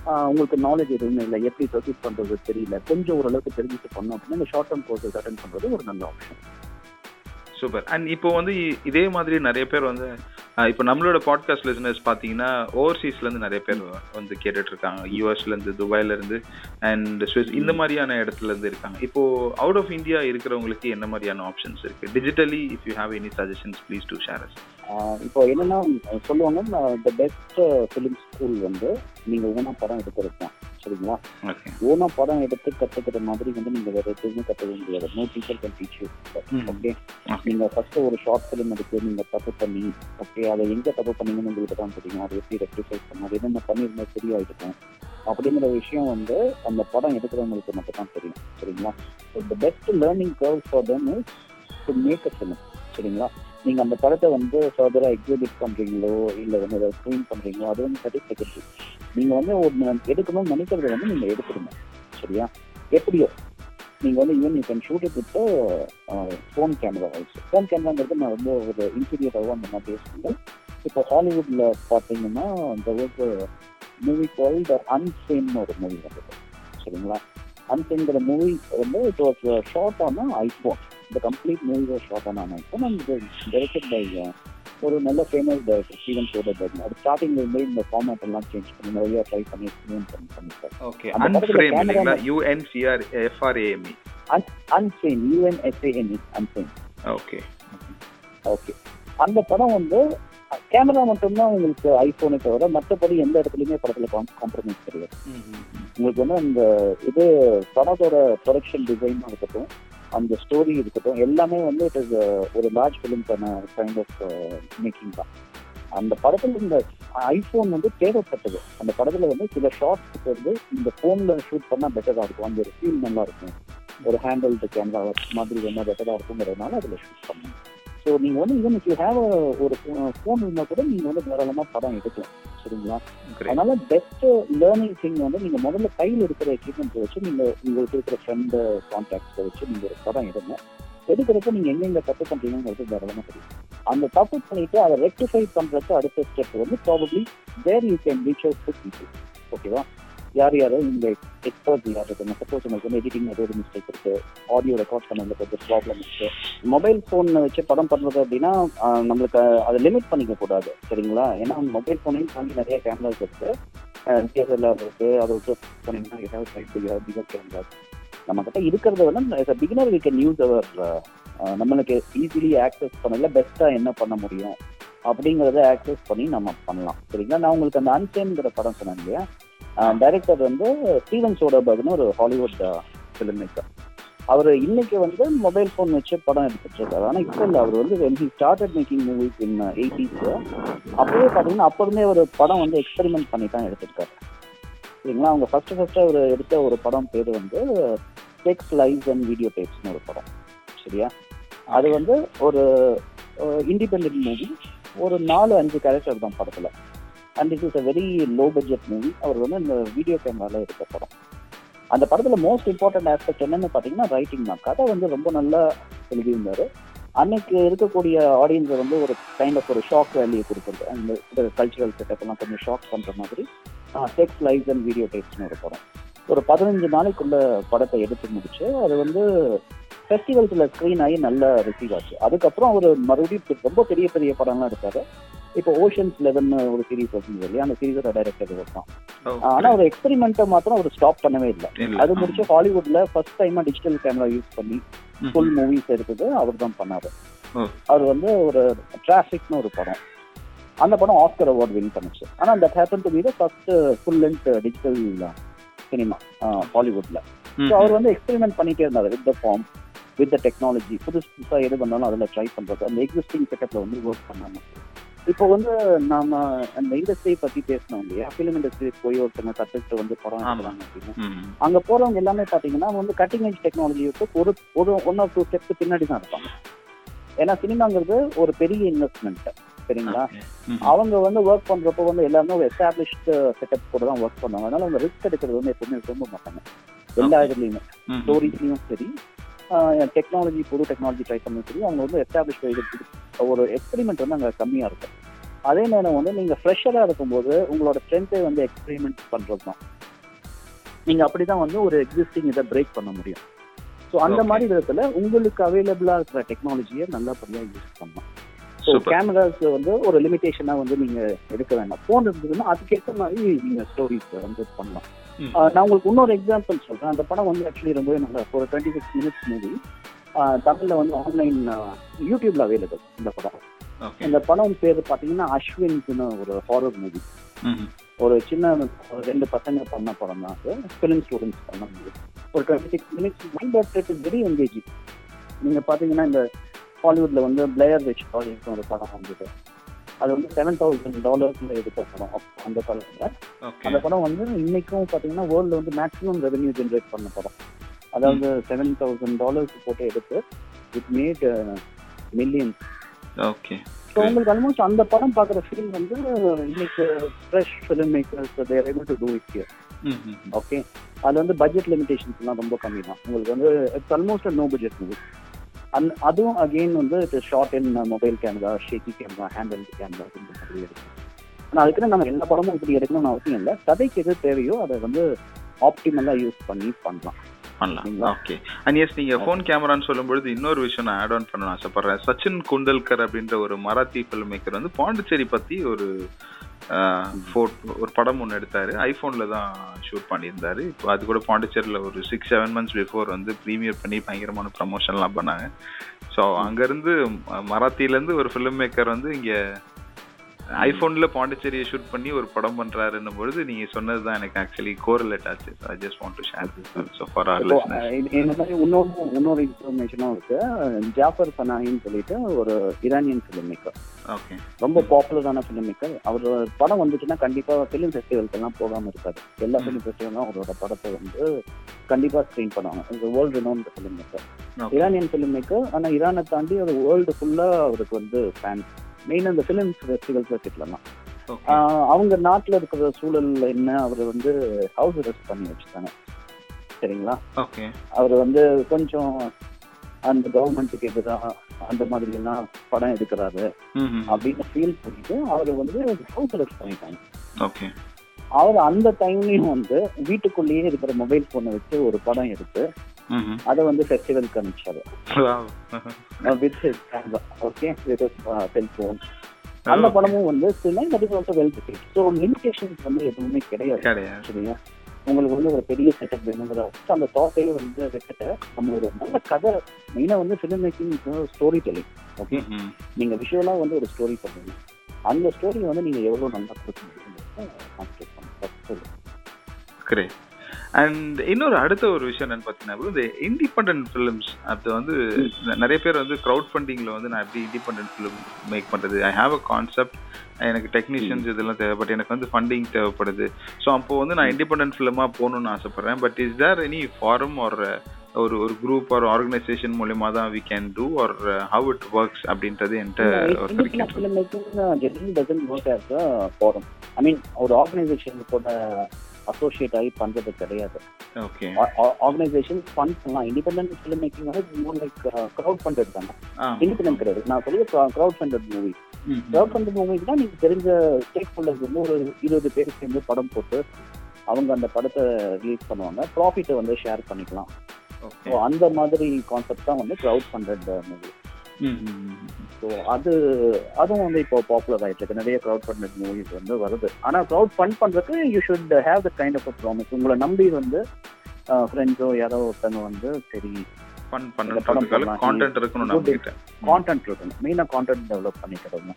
ஆஹ் உங்களுக்கு நாலேஜ் எதுவுமே இல்லை. எப்படி சர்வீஸ் பண்றது தெரியல. கொஞ்சம் ஓரளவுக்கு தெரிஞ்சுட்டு பண்ணோம் அப்படின்னா இந்த ஷார்ட் டேர்ம் கோர்சஸ் அட்டன் பண்றது ஒரு நல்ல ஆப்ஷன் சூப்பர் அண்ட் இப்போ வந்து இதே மாதிரி நிறைய பேர் வந்து இப்போ நம்மளோட பாட்காஸ்ட் லிசனர்ஸ் பார்த்தீங்கன்னா ஓவர்சீஸ்லேருந்து நிறைய பேர் வந்து கேட்டுட்டு இருக்காங்க யூஎஸ்லேருந்து துபாயிலேருந்து அண்ட் ஸ்விஸ் இந்த மாதிரியான இடத்துல இருந்து இருக்காங்க. இப்போ அவுட் ஆஃப் இந்தியா இருக்கிறவங்களுக்கு என்ன மாதிரியான ஆப்ஷன்ஸ் இருக்கு? Digitally if you have any suggestions please to share us இப்போ என்னன்னா சொல்லுவாங்க த பெஸ்ட் ஃபிலிம் ஸ்கூல் வந்து நீங்க ஓனா படம் எடுக்கிறது தான் சரிங்களா? ஓனா படம் எடுத்து கத்துக்கிற மாதிரி வந்து நீங்க வேற எதுவுமே கத்துக்க முடியாது. No teacher can teach. Okay. நீங்க ஃபர்ஸ்ட் ஒரு ஷார்ட் ஃபிலிம் எடுத்து நீங்க தப்பு பண்ணி ஓகே அதை எங்க தப்பு பண்ணீங்கன்னு உங்களுக்கு தான் தெரியும். அதை எப்படி ரெக்டிஃபை பண்ண அது என்னென்ன பண்ணியிருந்தா சரியாயிடுக்கும் அப்படிங்கிற விஷயம் வந்து அந்த படம் எடுக்கிறவங்களுக்கு மட்டும் தான் தெரியும் சரிங்களா? The best learning curve for them is to make a film சரிங்களா? நீங்க அந்த படத்தை வந்து ஃபர்தரா எக்ஸிபிட் பண்றீங்களோ இல்ல வந்து ஏதாவது ஸ்க்ரீன் பண்றீங்களோ அது வந்து சர்டிஃபிகேட் நீங்கள் நீங்க வந்து ஒரு எடுக்கணும்னு நினைக்கிறத வந்து நீங்க எடுத்துருங்க. சரியா? எப்படியோ? நீங்க வந்து even you can shoot it with phone camera also phone கேமராங்கிறது நான் வந்து ஒரு இன்டீரியராகவும் அந்த மாதிரி யோசிக்கிறேன் இப்போ ஹாலிவுட்ல பார்த்தீங்கன்னா இந்த ஒரு மூவி கால்டு அன்சேம்னு ஒரு மூவி வந்தது. சரிங்களா? அன்சேங்கிற மூவி வந்து it was shot on iPhone இந்த complete was shot on iPhone and directed by ஒரு நல்ல ஃபேமஸ் டைரக்டர் ஸ்டீவன் சோடர்பர்க் அது ஸ்டார்டிங்ல இருந்தே இந்த ஃபார்மேட் எல்லாம் சேஞ்ச் பண்ணி நிறைய ட்ரை பண்ணி எக்ஸ்பீரியன்ஸ் பண்ணி பண்ணிருக்காரு ஓகே அன்ஃப்ரேம் இல்லைங்களா? யூஎன்சிஆர் எஃப்ஆர்ஏஎம்இ அன்சேம் யூஎன்எஸ்ஏஎன்இ அன்சேம் ஓகே ஓகே அந்த படம் வந்து கேமரா மட்டும்தான் உங்களுக்கு ஐபோனை தவிர மற்றபடி எந்த இடத்துலயுமே படத்துல காம்ப்ரமைஸ் கிடையாது. உங்களுக்கு வந்து அந்த இது படத்தோட ப்ரொடக்ஷன் டிசைன் இருக்கட்டும் அந்த ஸ்டோரி இருக்கட்டும் எல்லாமே வந்து இட் இஸ் ஒரு லார்ஜ் ஃபிலிம்க்கான கைண்ட் ஆஃப் மேக்கிங் தான். அந்த படத்துல இந்த ஐபோன் வந்து தேவைப்பட்டது. அந்த படத்துல வந்து சில ஷார்ட்ஸ்க்கு வந்து இந்த போன்ல ஷூட் பண்ணா பெட்டரா இருக்கும். அந்த ஒரு ஃபீல் நல்லா இருக்கும். ஒரு ஹேண்டில் கேமரா மாதிரி வேணா பெட்டரா இருக்குங்கிறதுனால அதுல ஷூட் பண்ணுவோம் ஸோ நீங்க வந்து ஈவன் இஃப் யூ ஹேவ் ஒரு ஃபோன் இருந்தா கூட நீங்க வந்து தாராளமா படம் எடுக்கலாம் சரிங்களா? அதனால பெஸ்ட் லேர்னிங் திங் வந்து நீங்க முதல்ல கையில் இருக்கிற எக்யூப்மெண்ட்ஸ் வச்சு நீங்க உங்களுக்கு இருக்கிற ஃப்ரெண்டு கான்டாக்ட்ஸை வச்சு நீங்க ஒரு படம் எடுங்க. எடுக்கிறப்ப நீங்க எங்கெங்க தப்பு பண்றீங்கிறது தாராளமா தெரியும். அந்த தப்பு பண்ணிட்டு அதை ரெக்டிஃபை பண்றதுக்கு அடுத்த ஸ்டெப் வந்து probably there you can reach out to people ஓகேவா யார் யார் இந்த எக்ஸ்பர்ட் யார் இருக்காங்க சப்போஸ் உங்களுக்கு வந்து எடிட்டிங் ஏதோ ஒரு மிஸ்டேக் இருக்கு ஆடியோ ரெக்கார்ட் பண்ணதுல கொஞ்சம் ப்ராப்ளம் இருக்கு. மொபைல் ஃபோன் வச்சு படம் பண்ணுறது அப்படின்னா நம்மளுக்கு அதை லிமிட் பண்ணிக்க கூடாது சரிங்களா? ஏன்னா மொபைல் ஃபோனையும் தாண்டி நிறைய கேமராஸ் இருக்கு. டிஎஸ்எல்ஆர் இருக்கு. அதை வச்சு சொன்னீங்கன்னா ஏதாவது சைட் பிகர் கேமராஸ் நம்ம கிட்ட இருக்கிறத வந்து beginner we can use our நம்மளுக்கு ஈஸிலி ஆக்சஸ் பண்ணல பெஸ்ட்டாக என்ன பண்ண முடியும் அப்படிங்கிறத ஆக்சஸ் பண்ணி நம்ம பண்ணலாம். சரிங்களா? நான் உங்களுக்கு அந்த அன்சேன்ங்கிற படம் சொன்னேன் இல்லையா? டைரக்டர் வந்து ஸ்டீவன் சோடபர்க்னு ஒரு ஹாலிவுட் ஃபிலிம் மேக்கர் அவர் இன்னைக்கு வந்து மொபைல் ஃபோன் வச்சு படம் எடுத்துட்டு இருக்காரு ஆனா இப்போ இல்லை. அவர் வந்து when he started making movies in eighties அப்பவே பார்த்தீங்கன்னா அப்ப இருந்தே ஒரு படம் வந்து எக்ஸ்பெரிமெண்ட் பண்ணி தான் எடுத்திருக்காரு. சரிங்களா? அவங்க ஃபர்ஸ்ட் ஃபர்ஸ்ட் அவர் எடுத்த ஒரு படம் பேர் வந்து டெக்ஸ் லைவ்ஸ் அண்ட் வீடியோ டேப்ஸ்னு ஒரு படம். சரியா? அது வந்து ஒரு இண்டிபெண்ட் மூவி ஒரு நாலு அஞ்சு கேரக்டர் தான் படத்துல. And it is a very low budget movie அவர் வந்து இந்த வீடியோ கேமரால எடுத்த படம். அந்த படத்துல மோஸ்ட் இம்பார்ட்டன்ட் ஆஸ்பெக்ட் என்னன்னு பாத்தீங்கன்னா ரைட்டிங் தான். கதை வந்து ரொம்ப நல்லா எழுதியிருந்தாரு. அன்னைக்கு இருக்கக்கூடிய ஆடியன்ஸை வந்து ஒரு கைண்ட் ஆஃப் ஒரு ஷாக் வேல்யூ கொடுக்குறது அந்த கல்ச்சுரல் செட்டப் எல்லாம் கொஞ்சம் ஷாக் பண்ற மாதிரி டெக்ஸ் லைவ்ஸ் அண்ட் வீடியோ டேக்ஸ்னு ஒரு படம். ஒரு பதினஞ்சு நாளைக்குள்ள படத்தை எடுத்து முடிச்சு அது வந்து ஃபெஸ்டிவல்ஸ்ல ஸ்க்ரீன் ஆகி நல்லா ரிசீவ் ஆச்சு. அதுக்கப்புறம் அவர் மறுபடியும் ரொம்ப பெரிய பெரிய படம்லாம் எடுத்தாரு. இப்போ ஓஷன்ஸ் லெவன் ஒரு சீரிஸ் வச்சிருந்தது இல்லையா? அந்த சீரிஸோட டைரக்டர் இவர் தான். ஆனா ஒரு எக்ஸ்பெரிமெண்ட்டை மாத்திரம் அவர் ஸ்டாப் பண்ணவே இல்லை. அது முடிச்சு ஹாலிவுட்ல ஃபர்ஸ்ட் டைமா டிஜிட்டல் கேமரா யூஸ் பண்ணி ஃபுல் மூவிஸ் எடுத்தது அவர் தான் பண்ணாரு. அவர் வந்து ஒரு டிராஃபிக்னு ஒரு படம். அந்த படம் ஆஸ்கர் அவார்ட் வின் பண்ணுச்சு. ஆனா that happen to be the first full length digital cinema ஹாலிவுட்ல. So அவர் வந்து எக்ஸ்பெரிமெண்ட் பண்ணிட்டே இருந்தாரு with the form with the technology புதுசு புதுசாக எது பண்ணாலும் அதில் ட்ரை பண்றது அந்த எக்ஸிஸ்டிங் செட்டப்ல வந்து ஒர்க் பண்ணாம. இப்போ வந்து நாம அந்த இண்டஸ்ட்ரி பத்தி பேசணும் இல்லையா? ஃபிலிம் இண்டஸ்ட்ரி போய் ஒருத்தங்க கத்துக்கிட்டு வந்து படம். எடுக்கிறாங்க அப்படின்னு. அங்க போறவங்க எல்லாமே பாத்தீங்கன்னா வந்து கட்டிங் ஏஜ் டெக்னாலஜி விட்டு ஒரு ஒரு ஒன் ஆர் டூ ஸ்டெப்ஸ் பின்னாடி தான் இருப்பாங்க. ஏன்னா சினிமாங்கிறது ஒரு பெரிய இன்வெஸ்ட்மெண்ட் சரிங்களா? அவங்க வந்து ஒர்க் பண்றப்போ வந்து எல்லாருமே ஒரு எஸ்டாப்ளிஷ்டு செட்டப் கூட தான் ஒர்க் பண்ணுவாங்க. அதனால அவங்க ரிஸ்க் எடுக்கிறது வந்து எப்பவுமே விரும்ப மாட்டாங்க. எல்லா இதுலயுமே. ஸ்டோரிஸ்லயும் சரி டெக்னாலஜி புது டெக்னாலஜி ட்ரை பண்ண சரி அவங்க வந்து எஸ்டாப்ளிஷ் ஒரு எக்ஸ்பெரிமெண்ட் வந்து அங்கே கம்மியாக இருக்கும். அதே நேரம் வந்து நீங்கள் ஃப்ரெஷராக இருக்கும்போது உங்களோட ஸ்ட்ரென்த்தை வந்து எக்ஸ்பெரிமெண்ட் பண்ணுறது தான். நீங்கள் அப்படி தான் வந்து ஒரு எக்ஸிஸ்டிங் இதை பிரேக் பண்ண முடியும். ஸோ அந்த. மாதிரி விதத்தில் உங்களுக்கு அவைலபிளாக இருக்கிற டெக்னாலஜியை நல்லபடியாக யூஸ் பண்ணலாம். ஸோ. கேமராஸ் வந்து ஒரு லிமிடேஷனாக வந்து நீங்கள் எடுக்க வேண்டாம். ஃபோன் இருந்ததுன்னா அதுக்கேற்ற மாதிரி நீங்கள் ஸ்டோரிஸ் வந்து பண்ணலாம். நான் உங்களுக்கு இன்னொரு எக்ஸாம்பிள் சொல்றேன். அந்த படம் வந்து ஆக்சுவலி ரொம்பவே நல்லா. ஒரு டுவெண்ட்டி சிக்ஸ் மினிட்ஸ் மூவி தமிழ்ல வந்து ஆன்லைன் யூடியூப்ல அவைலபிள் இந்த படம். இந்த படம் பேர் பாத்தீங்கன்னா அஸ்வின்ஸ்னு ஒரு ஹாரர் மூவி ஒரு சின்ன ஒரு ரெண்டு பசங்க பண்ண படம் தான் அது. ஃபிலிம் ஸ்டூடெண்ட்ஸ் பண்ண மூவி ஒரு twenty six minutes but it is very engaging நீங்க பாத்தீங்கன்னா இந்த ஹாலிவுட்ல வந்து பிளேயர் விச் ஒரு படம் வந்தது. அது வந்து செவன் தௌசண்ட் டாலர்ஸ்ல எடுத்த படம் அந்த காலத்துல அந்த படம் வந்து இன்னைக்கும் பாத்தீங்கன்னா வேர்ல்ட்ல வந்து மேக்ஸிமம் ரெவென்யூ ஜென்ரேட் பண்ண படம். அதாவது செவன் தௌசண்ட் டாலர்ஸ் போட்டு எடுத்து it made millions okay so உங்களுக்கு ஆல்மோஸ்ட் அந்த படம் பார்க்குற ஃபீல் வந்து இன்னைக்கு fresh film makers there able to do it here okay அது வந்து பட்ஜெட் லிமிடேஷன்ஸ்லாம் ரொம்ப கம்மி தான் உங்களுக்கு வந்து it's almost no budget movie அந் அதுவும் அகெயின் வந்து it shot in mobile camera shaky camera handle camera இந்த மாதிரி எடுக்கும் ஆனால் அதுக்குன்னு நம்ம எல்லா படமும் இப்படி எடுக்கணும்னு அவசியம் இல்லை. கதைக்கு எது தேவையோ அதை வந்து ஆப்டிமலாக யூஸ் பண்ணி பண்ணலாம். பண்ணலாம்? ஓகே அண்ட் எஸ் நீங்க ஃபோன் கேமரான்னு சொல்லும்பொழுது இன்னொரு விஷயம் நான் ஆட் ஆன் பண்ண ஆசைப்படுறேன். சச்சின் குண்டல்கர் அப்படின்ற ஒரு மராத்தி ஃபில்ம் மேக்கர் வந்து பாண்டிச்சேரி பத்தி ஒரு ஃபோட்டோ ஒரு படம் ஒன்று எடுத்தாரு. ஐஃபோன்ல தான் ஷூட் பண்ணியிருந்தாரு. இப்போ அது கூட பாண்டிச்சேரியில் ஒரு சிக்ஸ் செவன் மந்த்ஸ் பிஃபோர் வந்து ப்ரீமியர் பண்ணி பயங்கரமான ப்ரமோஷன்லாம் பண்ணாங்க. ஸோ அங்கேருந்து மராத்தியிலேருந்து ஒரு ஃபிலிம் மேக்கர் வந்து இங்கே ஐஃபோன்ல பாண்டிச்சேரியை ஷூட் பண்ணி ஒரு படம் பண்றாருன்னும் பொழுது நீங்க சொன்னது தான் எனக்கு ஆக்சுவலி கோரிலேட் ஆச்சு. I just want to share this so far or இந்த மாதிரி இன்னொரு இன்னொரு இன்ஃபர்மேஷனும் இருக்கு. ஜாஃபர் பனாயின்னு சொல்லிட்டு ஒரு ஈரானியன் ஃபிலிம் மேக்கர் ஓகே ரொம்ப பாப்புலரான ஃபிலிம் மேக்கர் அவர் படம் வந்துச்சுன்னா கண்டிப்பா ஃபிலிம் ஃபெஸ்டிவல்க்கெல்லாம் போகாம இருக்காது. எல்லா ஃபிலிம் ஃபெஸ்டிவலும் அவரோட படத்தை வந்து கண்டிப்பா ஸ்க்ரீன் பண்ணுவாங்க. World renowned film maker Iranian film maker ஆனா ஈரானை தாண்டி ஒரு வேர்ல்டு ஃபுல்லா அவருக்கு வந்து ஃபேன் மெயின் அந்த ஃபிலிம் ஃபெஸ்டிவல்ஸ் வச்சுக்கலாம் ஓகே ஆஹ் அவங்க நாட்டுல இருக்கிற சூழல் என்ன அவர் வந்து ஹவுஸ் அரெஸ்ட் பண்ணி வச்சுட்டாங்க. சரிங்களா? அவர் வந்து கொஞ்சம் அந்த கவர்மெண்ட்டுக்கு எதிராக அந்த மாதிரி எல்லாம் படம் எடுக்கிறாரு. அப்படின்னு ஃபீல் பண்ணிட்டு அவர் வந்து ஹவுஸ் அரெஸ்ட் பண்ணிட்டாங்க. அவர் அந்த டைம்லயும் வந்து வீட்டுக்குள்ளேயே இருக்கிற மொபைல் போனை வச்சு ஒரு படம் எடுத்து. அதை வந்து அனுப்பிச்சாரு Wow. With okay with cellphone அந்த படமும் வந்து சில that is also well so limitations வந்து எதுவுமே கிடையாது சரியா உங்களுக்கு வந்து ஒரு பெரிய செட்டப் வேணுங்கிற அந்த தாட்டையே வந்து வச்சுட்டு நம்ம ஒரு நல்ல கதை. மெயினாக வந்து film making story telling okay ம்ஹும். நீங்க விஷுவலா வந்து ஒரு ஸ்டோரி பண்ணுங்க அந்த ஸ்டோரி வந்து நீங்க எவ்வளவு நல்லா கொடுக்க முடியும். அண்ட் இன்னொரு அடுத்த ஒரு விஷயம் என்னன்னு பார்த்தீங்கன்னா இந்த இண்டிபெண்டன்ட் ஃபிலிம்ஸ் அது வந்து நிறைய பேர் வந்து க்ரௌட் ஃபண்டிங்கில் வந்து நான் எப்படி இண்டிபெண்டன்ட் ஃபிலிம் மேக் பண்ணுறது ஐ ஹாவ் அ கான்செப்ட் எனக்கு டெக்னீஷியன்ஸ் இதெல்லாம் தேவைப்பட்டு எனக்கு வந்து ஃபண்டிங் தேவைப்படுது. ஸோ அப்போ வந்து நான் இண்டிபெண்டன்ட் ஃபிலிமாக போகணும்னு ஆசைப்பட்றேன். But is there any forum ஒரு ஒரு ஒரு குரூப் ஒரு ஆர்கனைசேஷன் மூலியமா தான் we can do or how it works அப்படின்றது என்கிட்ட ஃபாரம் ஐ மீன் ஒரு ஆர்கனைசேஷன் கூட அசோசியேட் ஆகி பண்றது கிடையாது. ஆர்கனைசேஷன் ஃபண்ட் பண்ணலாம் இண்டிபெண்டன்ட் ஃபிலிம் மேக்கிங் வந்து மோர் லைக் க்ரௌட் ஃபண்டட் தானே? இண்டிபெண்டன்ட் கிடையாது. நான் சொல்லி crowd funded movie crowd funded மூவிக்கு தான் நீங்க தெரிஞ்ச ஸ்டேக் ஹோல்டர்ஸ் வந்து ஒரு இருபது பேர் சேர்ந்து படம் போட்டு அவங்க அந்த படத்தை ரிலீஸ் பண்ணுவாங்க. ப்ராஃபிட்டை வந்து ஷேர் பண்ணிக்கலாம். ஸோ அந்த மாதிரி கான்செப்ட் தான் வந்து க்ரௌட் ஃபண்டட் மூவி ஸோ அது அதுவும் வந்து இப்போ பாப்புலர் ஆயிட்டு இருக்கு. நிறைய க்ரௌட் ஃபண்டட் மூவிஸ் வந்து வருது. ஆனால் க்ரௌட் ஃபண்ட் பண்றதுக்கு you should have the kind of a promise உங்களை நம்பி வந்து ஃப்ரெண்ட்ஸோ யாரோ ஒருத்தவங்க வந்து சரி ஃபன் பண்ணுறதுக்காக. கான்டென்ட் இருக்கணும் நம்ம Good. கிட்ட கான்டென்ட் இருக்கணும். மெயினாக கான்டென்ட் டெவலப் பண்ணிக்கிறது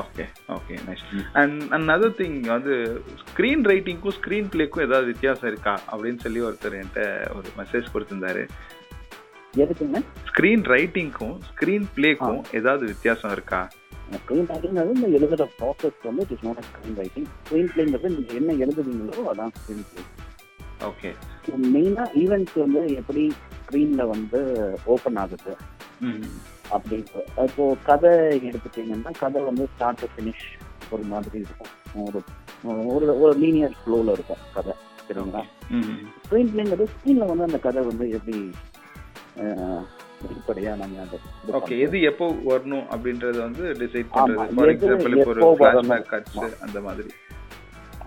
okay okay nice and another thing வந்து ஸ்க்ரீன் ரைட்டிங்க்கும் ஸ்க்ரீன் பிளேக்கும் ஏதாவது வித்தியாசம் இருக்கா? அப்படின்னு சொல்லி ஒருத்தர் என்கிட்ட ஒரு மெசேஜ் கொடுத்திருந்தாரு. எதுக்குங்க? ஸ்க்ரீன் ரைட்டிங்க்கும் ஸ்க்ரீன் பிளேக்கும் ஏதாவது வித்தியாசம் இருக்கா? ஸ்க்ரீன் ரைட்டிங்கிறது இந்த எழுதுகிற ப்ராசஸ் வந்து it is not screen writing screen பிளேங்கிறது நீங்கள் என்ன எழுதுவீங்களோ அதான் ஸ்க்ரீன் பிளே ஓகே மெயினாக ஈவெண்ட்ஸ் வந்து எப்படி ஸ்க்ரீனில் வந்து ஓப்பன் ஆகுது? அப்படின்ட்டு. இப்போ கதை எடுத்துட்டீங்கன்னா கதை வந்து ஸ்டார்ட் டு ஃபினிஷ் ஒரு மாதிரி இருக்கும். ஒரு ஒரு ஒரு லீனியர் ஃப்ளோவில் இருக்கும் கதை சரிங்களா? ஸ்க்ரீன் பிளேங்கிறது ஸ்க்ரீனில் வந்து அந்த கதை வந்து எப்படி வெளிப்படையா நம்ம அதை இது ஓகே. எது எப்போ வரணும் அப்படின்றத வந்து டிசைட் பண்றது? ஃபார் எக்ஸாம்பிள் இப்போ ஒரு ஃபிளாஷ்பேக். கட்ஸ் அந்த மாதிரி.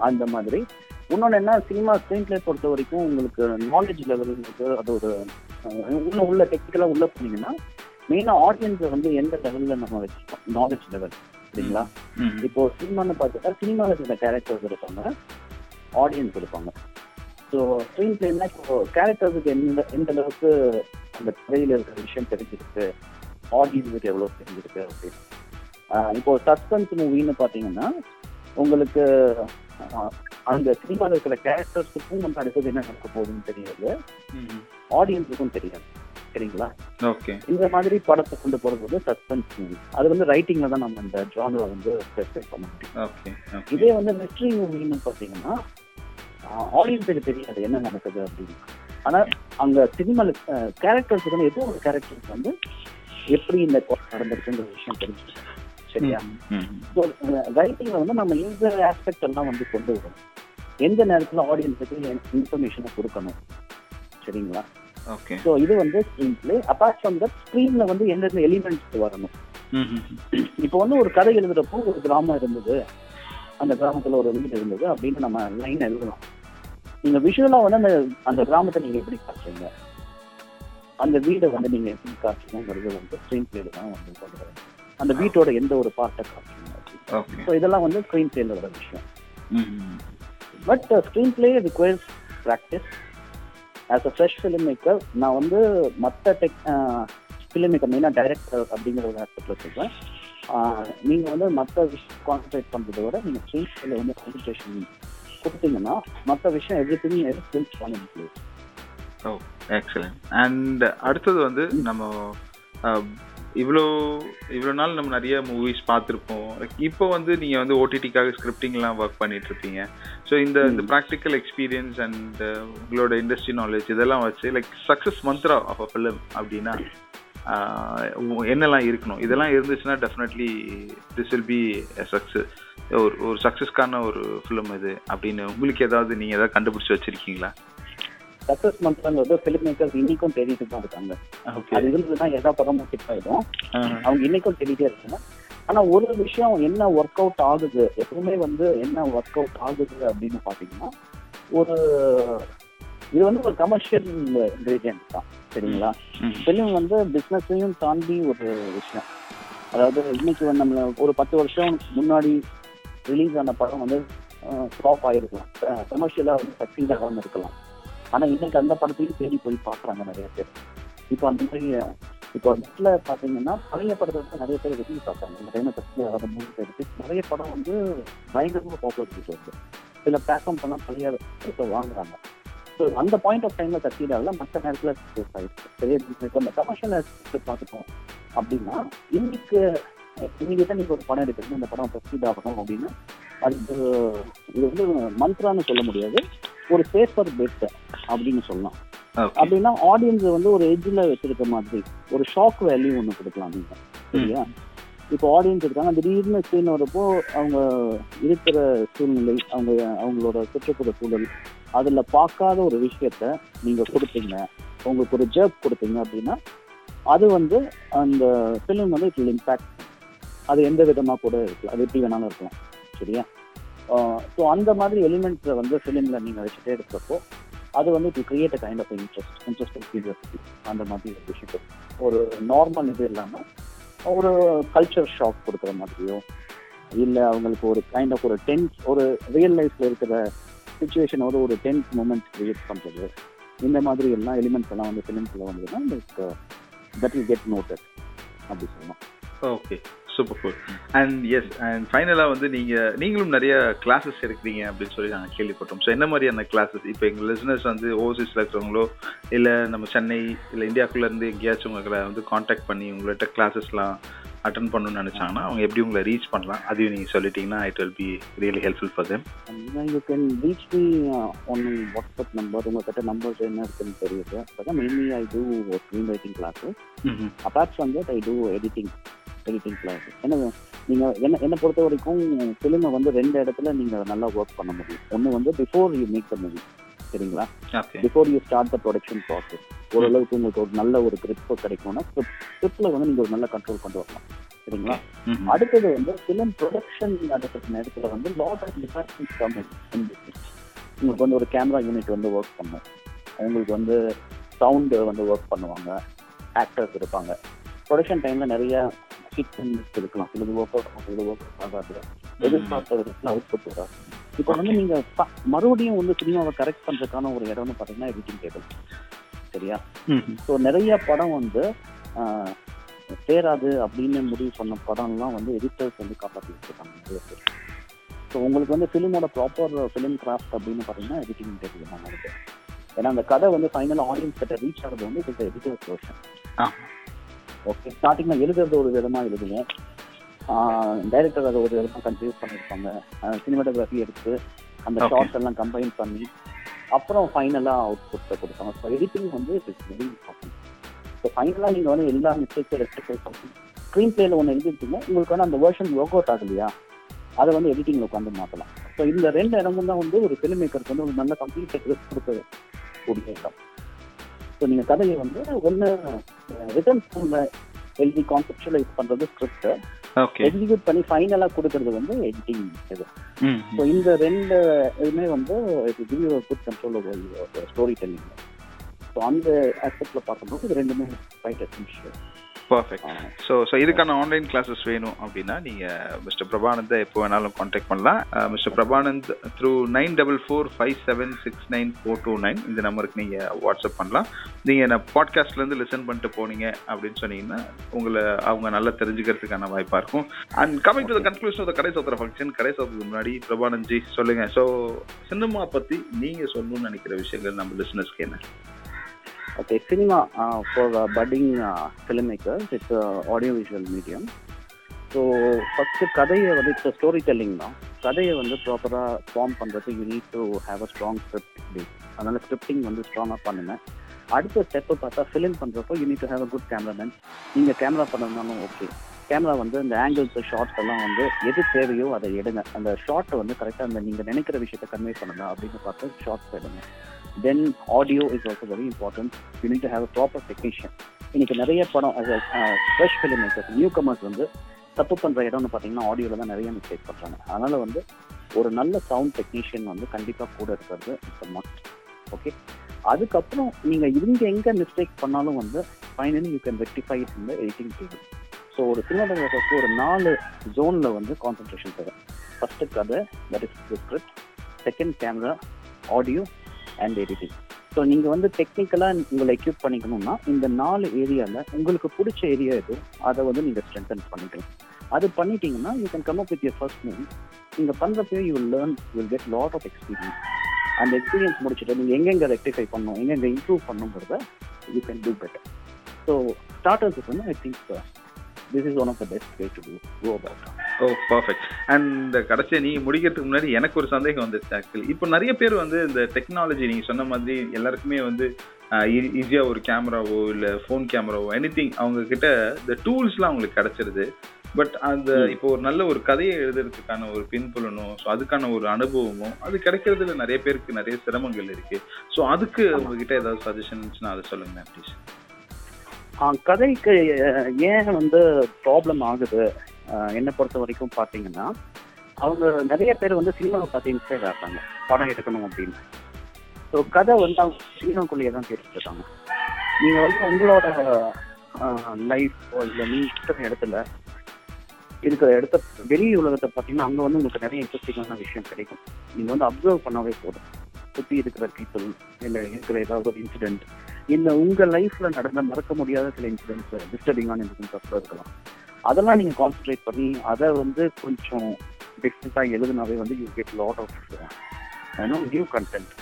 அந்த மாதிரி. இன்னொன்று என்ன சினிமா ஸ்க்ரீன் பிளே பொறுத்த வரைக்கும் உங்களுக்கு நாலேஜ் லெவல் இருக்கு அது ஒரு இன்னும் உள்ள டெக்னிக்கலாக உள்ள போனீங்கன்னா மெயினாக ஆடியன்ஸை வந்து எந்த லெவலில் நம்ம வச்சுக்கோம்? நாலேஜ் லெவல் சரிங்களா. இப்போ சினிமான்னு பார்த்துட்டா சினிமாவில் சில கேரக்டர்ஸ் இருப்பாங்க. ஆடியன்ஸ் இருப்பாங்க. ஸோ ஸ்க்ரீன் பிளேனா இப்போ கேரக்டர்ஸுக்கு எந்த எந்த அளவுக்கு அந்த கதையில் இருக்கிற விஷயம் தெரிஞ்சிருக்கு ஆடியன்ஸுக்கு எவ்வளோ தெரிஞ்சிருக்கு அப்படின்னு. இப்போ சஸ்பென்ஸ் மூவின்னு பார்த்தீங்கன்னா உங்களுக்கு அந்த சினிமாவில் இருக்கிற கேரக்டர்ஸுக்கும் வந்து அடுத்தது என்ன நடக்க போகுதுன்னு தெரியாது. ஆடியன்ஸுக்கும் தெரியாது. சரிங்களா? ஓகே. இந்த மாதிரி படத்தை கொண்டு போகிறது வந்து சஸ்பென்ஸ் மூவி அது வந்து ரைட்டிங்கில் தான் நம்ம இந்த ஜானரை வந்து ஸ்பெசிஃபை பண்ண முடியும். இதே வந்து மிஸ்ட்ரி மூவின்னு பார்த்தீங்கன்னா ஆடியன்ஸுக்கு தெரியாது என்ன நடக்குது அப்படின்னு. ஆனால் அங்கே சினிமாவில் கேரக்டர்ஸுக்கு வந்து ஏதோ ஒரு கேரக்டர்ஸ் வந்து எப்படி இந்த நடந்திருக்குங்கிற விஷயம் தெரிஞ்சுக்கணும் சரியா? ரைட்டிங்கில் வந்து நம்ம இந்த ஆஸ்பெக்ட் எல்லாம் வந்து கொண்டு வரணும்? எந்த நேரத்தில் ஆடியன்ஸுக்கு இன்ஃபர்மேஷனை கொடுக்கணும்? சரிங்களா? ஸோ இது வந்து screen play apart from that ஸ்க்ரீனில் வந்து எந்தெந்த எலிமெண்ட்ஸ் வரணும். இப்போ வந்து ஒரு கதை எழுதுறப்போ ஒரு கிராமம் இருந்தது. அந்த கிராமத்துல ஒரு வீடு இருந்தது அப்படின்னு நம்ம லைன் எழுதலாம். நீங்க விஷுவலா வந்து அந்த அந்த கிராமத்தை நீங்க எப்படி காட்டுறீங்க? அந்த வீடை வந்து நீங்க எப்படி காட்டுறீங்கிறது வந்து ஸ்க்ரீன் பிளேல தான் வந்து கொண்டு அந்த வீட்டோட எந்த ஒரு பார்ட்டை காட்டுறீங்க? ஸோ இதெல்லாம் வந்து ஸ்க்ரீன் பிளேல வர விஷயம். But screenplay requires practice as a fresh film maker நான் வந்து மற்ற டெக் ஃபிலிம் மேக்கர் மெயினாக டைரக்டர் அப்படிங்கிற ஒரு ஆஸ்பெக்டில் சொல்கிறேன் நீங்கள் வந்து மற்ற விஷயம் கான்சன்ட்ரேட் பண்ணுறத விட நீங்கள் ஸ்க்ரீன் பிளேல வந்து கான்சன்ட்ரேஷன் கொடுத்தீங்கன்னா மற்ற விஷயம் எவ்ரி திங் ஸ்கில்ஸ் பண்ண ஓ எக்ஸலண்ட் அண்ட் அடுத்தது வந்து நம்ம இவ்வளோ இவ்வளோ நாள் நம்ம நிறைய மூவிஸ் பார்த்துருப்போம். இப்போ வந்து நீங்கள் வந்து ஓடிடிக்காக ஸ்கிரிப்டிங்லாம் ஒர்க் பண்ணிட்டு இருப்பீங்க ஸோ இந்த இந்த ப்ராக்டிக்கல் எக்ஸ்பீரியன்ஸ் அண்ட் உங்களோட இண்டஸ்ட்ரி நாலேஜ் இதெல்லாம் வச்சு like success mantra of a film அப்படின்னா என்னெல்லாம் இருக்கணும்? இதெல்லாம் இருந்துச்சுன்னா definitely this will be success ஒரு ஒரு சக்ஸஸ்க்கான ஒரு ஃபிலிம் இது அப்படின்னு உங்களுக்கு ஏதாவது நீங்கள் ஏதாவது கண்டுபிடிச்சி வச்சிருக்கீங்களா? சக்ஸஸ் மந்த்ங்கிறது ஃபிலிம் மேக்கர்ஸ் இன்னைக்கும் தேடிட்டு தான் இருக்காங்க. அது இருந்ததுன்னா எதா படமும் ஹிட் ஆயிடும். அவங்க இன்னைக்கும் தேடிட்டே இருக்காங்க. ஆனா ஒரு விஷயம் என்ன ஒர்க் அவுட் ஆகுது எப்பவுமே வந்து என்ன ஒர்க் அவுட் ஆகுது அப்படின்னு பாத்தீங்கன்னா ஒரு இது வந்து ஒரு கமர்ஷியல் இன்கிரீடியன்ட் தான் சரிங்களா. ஃபிலிம் வந்து பிஸ்னஸையும் தாண்டி ஒரு விஷயம். அதாவது இன்னைக்கு நம்மள ஒரு பத்து வருஷம் முன்னாடி ரிலீஸ் ஆன படம் வந்து ஃப்ளாப் ஆகிருக்கலாம் கமர்ஷியலாக வந்து சக்சீட் ஆகாமல் இருக்கலாம். ஆனால் இன்னைக்கு அந்த படத்தையும் தேடி போய் பார்க்குறாங்க நிறைய பேர். இப்போ அந்த மாதிரி இப்போ நெட்ல பாத்தீங்கன்னா பழைய படத்தை வந்து நிறைய பேர் விரும்பி பார்த்தாங்க இந்த டைம் பற்றி வர எடுத்து நிறைய படம் வந்து பயங்கரமாக பாப்புலர் இருக்கு. சில பிளாட்ஃபார்ம் பண்ணால் பழைய படத்தை வாங்குறாங்க. ஸோ அந்த பாயிண்ட் ஆஃப் டைம்ல சக்சீட் ஆகல. மற்ற நேரத்தில் சக்சஸ் ஆயிருக்கு பெரிய இப்போ அந்த கமர்ஷியல் பார்த்துட்டோம் அப்படின்னா இன்னைக்கு இன்னைக்கு தான் நீங்க ஒரு படம் எடுக்கிறது இந்த படம் சக்சீட் ஆகணும் அப்படின்னா அது இது வந்து மந்த்ரான்னு சொல்ல முடியாது. ஒரு சேஃபர் பெட் அப்படின்னு சொல்லலாம். அப்படின்னா ஆடியன்ஸ் வந்து ஒரு எட்ஜில் வச்சிருக்க மாதிரி ஒரு ஷாக் வேல்யூ ஒன்று கொடுக்கலாம் நீங்க சரியா? இப்போ ஆடியன்ஸ் இருக்காங்க திடீர்னு சீன் வரப்போ அவங்க இருக்கிற சூழ்நிலை அவங்க அவங்களோட சுற்றுப்புற சூழல் அதுல பார்க்காத ஒரு விஷயத்த நீங்க கொடுத்தீங்க உங்களுக்கு ஒரு ஜர்க் கொடுத்தீங்க அப்படின்னா அது வந்து அந்த ஃபிலிம் வந்து இட் இம்பாக்ட் அது எந்த விதமாக கூட இருக்கலாம். அது எப்படி வேணாலும் இருக்கலாம். சரியா? ஸோ அந்த மாதிரி எலிமெண்ட்ஸை வந்து ஃபிலிமில் நீங்கள் வச்சுட்டே எடுக்கிறப்போ அது வந்து it create a kind of interest interesting curiosity அந்த மாதிரி விஷயத்தில் ஒரு நார்மல் இது இல்லாமல் ஒரு கல்ச்சர் ஷாக் கொடுக்குற மாதிரியோ இல்லை அவங்களுக்கு ஒரு கைண்ட் ஆஃப் ஒரு டென்ஸ் ஒரு ரியல் லைஃப்பில் இருக்கிற சுச்சுவேஷனோட ஒரு டென்ஸ் மூமெண்ட் கிரியேட் பண்ணுறது இந்த மாதிரி எல்லாம் எலிமெண்ட்ஸ் எல்லாம் வந்து ஃபிலிம்ஸில் வந்ததுன்னா தட் வில் கெட் நோட்டட் அப்படி சொல்லலாம். Okay super cool and yes and ஃபைனலாக வந்து நீங்கள் நீங்களும் நிறைய கிளாஸஸ் எடுக்கிறீங்க அப்படின்னு சொல்லி நாங்கள் கேள்விப்பட்டோம். ஸோ என்ன மாதிரியான கிளாஸஸ் இப்போ எங்கள் லிசனர்ஸ் வந்து ஓவர்சீஸில் இருக்கிறவங்களோ இல்லை நம்ம சென்னை இல்லை இந்தியாக்குள்ளேருந்து எங்கேயாச்சும் உங்களை வந்து காண்டாக்ட் பண்ணி உங்கள்கிட்ட கிளாஸஸ்லாம் அட்டன் பண்ணணும்னு நினச்சாங்கன்னா அவங்க எப்படி உங்களை ரீச் பண்ணலாம்? அதையும் நீங்கள் சொல்லிட்டீங்கன்னா it will be really helpful for them you can reach me on WhatsApp number உங்ககிட்ட நம்பர்ஸ் என்ன இருக்குன்னு தெரியுது. அதான் mainly I do screenwriting classes apart from that I do editing editing class என்ன நீங்க என்ன என்னை பொறுத்த வரைக்கும் ஃபிலிமை வந்து ரெண்டு இடத்துல நீங்க நல்லா ஒர்க் பண்ண முடியும். ஒன்று வந்து before you make the movie சரிங்களா? Before you start the production process ஓரளவுக்கு உங்களுக்கு ஒரு நல்ல ஒரு கிரிப் கிடைக்கும்னா ஸ்கிரிப்ட்ல வந்து நீங்க ஒரு நல்ல கண்ட்ரோல் கொண்டு வரலாம். சரிங்களா? அடுத்தது வந்து ஃபிலிம் ப்ரொடக்ஷன் நடக்கிற நேரத்தில் வந்து lot of departments come in உங்களுக்கு வந்து ஒரு கேமரா யூனிட் வந்து ஒர்க் பண்ணும். உங்களுக்கு வந்து சவுண்டு வந்து ஒர்க் பண்ணுவாங்க. ஆக்டர்ஸ் இருப்பாங்க. ப்ரொடக்ஷன் டைம்ல நிறைய ஹிட் இருக்கலாம் சிலது ஒர்க் அவுட் ஆகும் சிலது ஒர்க் அவுட் ஆகாது. எதிர்பார்த்த விதத்தில் அவுட் புட் வராது இப்போ வந்து நீங்க மறுபடியும் வந்து சினிமாவை கரெக்ட் பண்றதுக்கான ஒரு இடம்னு பார்த்தீங்கன்னா எடிட்டிங் டேபிள் சரியா? ஸோ நிறைய படம் வந்து சேராது அப்படின்னு முடிவு பண்ண படம்லாம் வந்து எடிட்டர்ஸ் வந்து காப்பாற்றி வச்சிருக்காங்க. நிறைய பேர் ஸோ உங்களுக்கு வந்து ஃபிலிமோட ப்ராப்பர் ஃபிலிம் கிராஃப்ட் அப்படின்னு பார்த்தீங்கன்னா எடிட்டிங் டேபிள் தான் ஏன்னா அந்த கதை வந்து ஃபைனல் ஆடியன்ஸ் கிட்ட ரீச் ஆகிறது வந்து இது எடிட்டர்ஸ் வெர்ஷன் ஓகே ஸ்டார்டிங்கில் எழுதுறது ஒரு விதமாக எழுதுவோம் டைரக்டர் அதை ஒரு விதமாக கன்ஃபியூஸ் பண்ணியிருப்பாங்க. சினிமாட்டோகிராஃபி எடுத்து அந்த. ஷார்ட்ஸ் எல்லாம் கம்பைன் பண்ணி அப்புறம் ஃபைனலாக அவுட் புட்டை கொடுப்பாங்க. ஸோ எடிட்டிங் வந்து இட்ஸ் வெரி இம்பார்ட்டன்ட் ஸோ ஃபைனலாக நீங்கள் வந்து எல்லா மிஸ்டேக்ஸும் ரெக்டிஃபை பண்ணி ஸ்க்ரீன் பிளேல ஒன்று எழுதிருக்கீங்க உங்களுக்கு வந்து அந்த வெர்ஷன் ஒர்க் அவுட் ஆகலையா அதை வந்து எடிட்டிங்கில் உட்காந்து மாற்றலாம் ஸோ இந்த ரெண்டு இடமும் தான் வந்து ஒரு ஃபிலிம் மேக்கருக்கு வந்து ஒரு நல்ல கம்ப்ளீட் கொடுக்கக்கூடிய இடம். ஸோ நீங்கள் கதையை வந்து ஒன்று ரிட்டர்ன் ஃபோனில் எழுதி கான்செப்டுவலைஸ் பண்ணுறது ஸ்கிரிப்ட் ஓகே எக்ஸிக்யூட் பண்ணி ஃபைனலாக கொடுக்கறது வந்து எடிட்டிங் இது. ஸோ இந்த ரெண்டு இதுவுமே வந்து இது give you good control story telling so அந்த ஆஸ்பெக்ட்ல பார்க்கும்போது இது ரெண்டுமே fight essential perfect so so இதுக்கான ஆன்லைன் கிளாஸஸ் வேணும் அப்படின்னா நீங்கள் மிஸ்டர் பிரபானந்தை எப்போ வேணாலும் காண்டாக்ட் பண்ணலாம். Mister Prabhanand through nine double four five seven six nine four two nine இந்த நம்பருக்கு நீங்கள் வாட்ஸ்அப் பண்ணலாம். நீங்கள் என்ன பாட்காஸ்ட்லேருந்து லிசன் பண்ணிட்டு போனீங்க அப்படின்னு சொன்னீங்கன்னா உங்களை அவங்க நல்லா தெரிஞ்சுக்கிறதுக்கான வாய்ப்பாக இருக்கும். And coming to the conclusion of the கடை சோத்திர ஃபங்க்ஷன் கடை சோத்துக்கு முன்னாடி பிரபானந்த் ஜி சொல்லுங்கள் ஸோ சினிமா பற்றி நீங்கள் சொல்லணும்னு நினைக்கிற விஷயங்கள் நம்ம லிசனர்ஸ்க்கு என்ன? Okay, cinema uh, for uh, budding uh, filmmakers, it's a audiovisual medium. So first கதையை வந்து இப்போ ஸ்டோரி டெல்லிங் தான். கதையை வந்து ப்ராப்பராக ஃபார்ம் பண்ணுறது you need to have a strong script base அதனால் ஸ்கிரிப்டிங் வந்து ஸ்ட்ராங்காக பண்ணுங்க. அடுத்த ஸ்டெப்பு பார்த்தா ஃபிலிம் பண்ணுறப்போ you need to have a good cameraman நீங்கள் கேமரா பண்ணணும்னாலும் ஓகே கேமரா வந்து இந்த ஆங்கிள்ஸ் ஷார்ட்ஸ் எல்லாம் வந்து எது தேவையோ அதை எடுங்க. அந்த ஷார்ட்டை வந்து கரெக்டாக அந்த நீங்கள் நினைக்கிற விஷயத்தை கன்வே பண்ணுங்க. அப்படின்னு பார்த்து ஷார்ட்ஸ் எடுங்க. Then audio is also very important you need to have a proper technician இன்னைக்கு நிறைய படம் fresh film makers newcomers வந்து தப்பு பண்ற இடம்னு பாத்தீங்கன்னா ஆடியோவில் தான் நிறைய மிஸ்டேக் பண்றாங்க. அதனால வந்து ஒரு நல்ல சவுண்ட் டெக்னீஷியன் வந்து கண்டிப்பா கூட இருக்கிறது இட்ஸ் மஸ்ட் ஓகே அதுக்கப்புறம் நீங்க இருந்து எங்க மிஸ்டேக் பண்ணாலும் வந்து finally you can rectify it இந்த எடிட்டிங் டேபிள் ஸோ ஒரு சினிமாட்டோகிராஃபருக்கு ஒரு நாலு ஜோனில் வந்து கான்சென்ட்ரேஷன் தேவை. ஃபர்ஸ்ட் கதை that is script second camera audio and editing so நீங்கள் வந்து டெக்னிக்கலாக உங்களை எக்யூப் பண்ணிக்கணும்னா இந்த நாலு ஏரியாவில் உங்களுக்கு பிடிச்ச ஏரியா எது அதை வந்து நீங்கள் ஸ்ட்ரென்தன் பண்ணிக்கலாம். அது பண்ணிட்டீங்கன்னா you can come up with your first movie நீங்கள் பண்ணுறப்போ you will learn will get lot of experience அந்த எக்ஸ்பீரியன்ஸ் முடிச்சுட்டு நீங்கள் எங்கெங்கே ரெக்டிஃபை பண்ணணும் எங்கெங்கே improve பண்ணுங்கிறத you can do better so ஸ்டார்டர்ஸுக்கு வந்து I think this is one of the best way to do go about oh perfect and இந்த கடைசியை நீங்க முடிக்கிறதுக்கு முன்னாடி எனக்கு ஒரு சந்தேகம் வந்துருச்சு ஆக்சுவலி இப்போ நிறைய பேர் வந்து இந்த டெக்னாலஜி நீங்க சொன்ன மாதிரி எல்லாருக்குமே வந்து ஈஸியா ஒரு கேமராவோ இல்ல ஃபோன் கேமராவோ எனி அவங்க கிட்ட இந்த டூல்ஸ்லாம் அவங்களுக்கு கிடைச்சிருது. பட் அந்த இப்போ ஒரு நல்ல ஒரு கதையை எழுதுறதுக்கான ஒரு பின்புலனும் ஸோ அதுக்கான ஒரு அனுபவமும் அது கிடைக்கிறதுல நிறைய பேருக்கு நிறைய சிரமங்கள் இருக்கு. ஸோ அதுக்கு உங்ககிட்ட ஏதாவது சஜஷன் இருந்துச்சுன்னா அதை சொல்லுங்க ப்ளீஸ் கதைக்கு ஏன் வந்து ப்ராப்ளம் ஆகுது? என்னை பொறுத்த வரைக்கும் பார்த்தீங்கன்னா அவங்க நிறைய பேர் வந்து சினிமாவை பார்த்து இன்ஸ்பயர் ஆகிறாங்க. படம் எடுக்கணும் அப்படின்னு. ஸோ கதை வந்து அவங்க சினிமாக்குள்ளேயே தான் கேட்டுட்டு இருக்காங்க. நீங்கள் வந்து உங்களோட லைஃப் இல்லை நீ இருக்கிற இடத்துல இருக்கிற இடத்த வெளி உலகத்தை பார்த்தீங்கன்னா அங்கே வந்து உங்களுக்கு நிறைய இன்ட்ரெஸ்டிங்கான விஷயம் கிடைக்கும். நீங்கள் வந்து அப்சர்வ் பண்ணவே போதும். சுற்றி இருக்கிற பீப்புள் இல்லை இருக்கிற ஏதாவது ஒரு இன்சிடென்ட் இல்லை உங்கள் லைஃப்பில் நடந்த மறக்க முடியாத சில இன்சிடென்ட்ஸ் டிஸ்டர்பிங்கான இன்சிடென்ட்ஸ் அப்புறம் இருக்கலாம். அதெல்லாம் நீங்கள் கான்சென்ட்ரேட் பண்ணி அதை வந்து கொஞ்சம் டிஃப்ரெண்ட்டாக எழுதுனாவே வந்து யூ கெட் லாட் ஆஃப் ஏன்னா நியூ கண்டென்ட்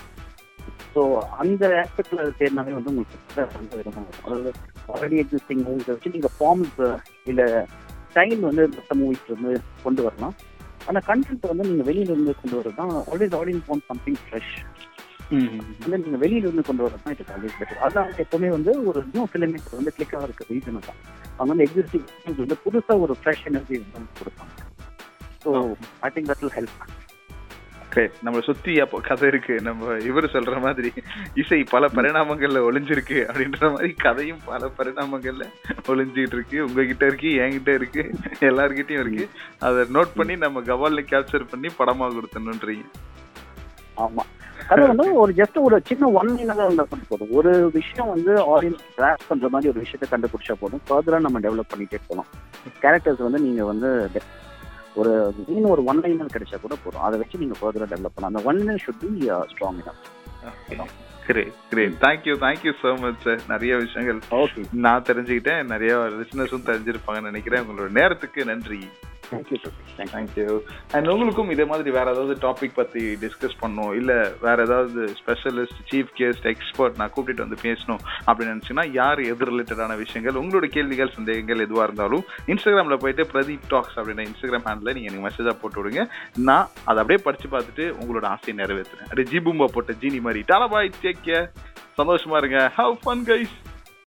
ஸோ அந்த ஆஸ்பெக்ட்ல தேடினாவே வந்து உங்களுக்கு வந்து அதாவது ஆல்ரெடி எக்ஸிஸ்டிங் மூவிஸை வச்சு நீங்கள் ஃபார்ம்ஸ் இல்லை ஸ்டைல் வந்து மற்ற மூவிஸ் வந்து கொண்டு வரலாம். ஆனால் கண்டென்ட் வந்து நீங்கள் வெளியில இருந்து கொண்டு வரது தான் always audience want something fresh வந்து நீங்கள் வெளியில இருந்து கொண்டு வரது தான் இட்ஸ் ஆல்வேஸ் பெட்டர் அதான் எப்பவுமே வந்து ஒரு நியூ ஃபிலிம் வந்து கிளிக் ஆகிறதுக்கு ரீசன் தான் அவங்க வந்து எக்ஸிஸ்டிங் வந்து புதுசாக ஒரு ஃப்ரெஷ் எனர்ஜி வந்து கொடுப்பாங்க. So I think that will help நம்மளை சுத்தி அப்போ கதை இருக்கு. நம்ம இவர் சொல்ற மாதிரி இசை பல பரிணாமங்கள்ல ஒளிஞ்சிருக்கு அப்படின்ற மாதிரி கதையும் பல பரிணாமங்கள்ல ஒளிஞ்சிட்டு இருக்கு. உங்ககிட்ட இருக்கு என்கிட்ட இருக்கு எல்லார்கிட்டயும் இருக்கு. அதை நோட் பண்ணி நம்ம கவால்ல கேப்சர் பண்ணி படமா கொடுத்தணுன்றீங்க. ஆமா. அது வந்து ஒரு ஜஸ்ட் ஒரு சின்ன ஒன் லைனாக இருந்தால் மட்டும் போதும். ஒரு விஷயம் வந்து ஆடியன்ஸ் கிராஸ் பண்ற மாதிரி ஒரு விஷயத்தை கண்டுபிடிச்சா போதும். ஃபர்தரா நம்ம டெவலப் பண்ணிட்டே போகலாம். கேரக்டர்ஸ் வந்து நீங்க வந்து ஒரு மீன் ஒரு ஒன் லைனர் கிடைச்சா கூட போதும். அதை வச்சு நீங்க ஃபர்தரா டெவலப் பண்ணலாம். அந்த one liner should be strong great great thank you thank you so much sir நிறைய விஷயங்கள் நான் தெரிஞ்சுக்கிட்டேன். நிறைய லிசனர்ஸும் தெரிஞ்சிருப்பாங்கன்னு நினைக்கிறேன். உங்களோட நேரத்துக்கு நன்றி. தேங்க்யூ தேங்க்யூ அண்ட் உங்களுக்கும் இதே மாதிரி வேற ஏதாவது டாபிக் பத்தி டிஸ்கஸ் பண்ணணும்? இல்ல வேற ஏதாவது ஸ்பெஷலிஸ்ட் சீஃப் கெஸ்ட் எக்ஸ்பர்ட் நான் கூப்பிட்டு வந்து பேசணும் அப்படின்னு நினைச்சீங்கன்னா யார் எது ரிலேட்டடான விஷயங்கள் உங்களோட கேள்விகள் சந்தேகங்கள் எதுவா இருந்தாலும் இன்ஸ்டாகிராம்ல போயிட்டு பிரதீப் டாக்ஸ் அப்படின்ற இன்ஸ்டாகிராம் ஹேண்டில் நீங்க எனக்கு மெசேஜா போட்டு விடுங்க. நான் அதை அப்படியே படிச்சு பார்த்துட்டு உங்களோட ஆசையை நிறைவேற்றுறேன். அப்படியே ஜி பூம்பா போட்ட ஜீனி மாதிரி. டாலா பாய் டேக் கேர் சந்தோஷமா இருங்க. Have fun guys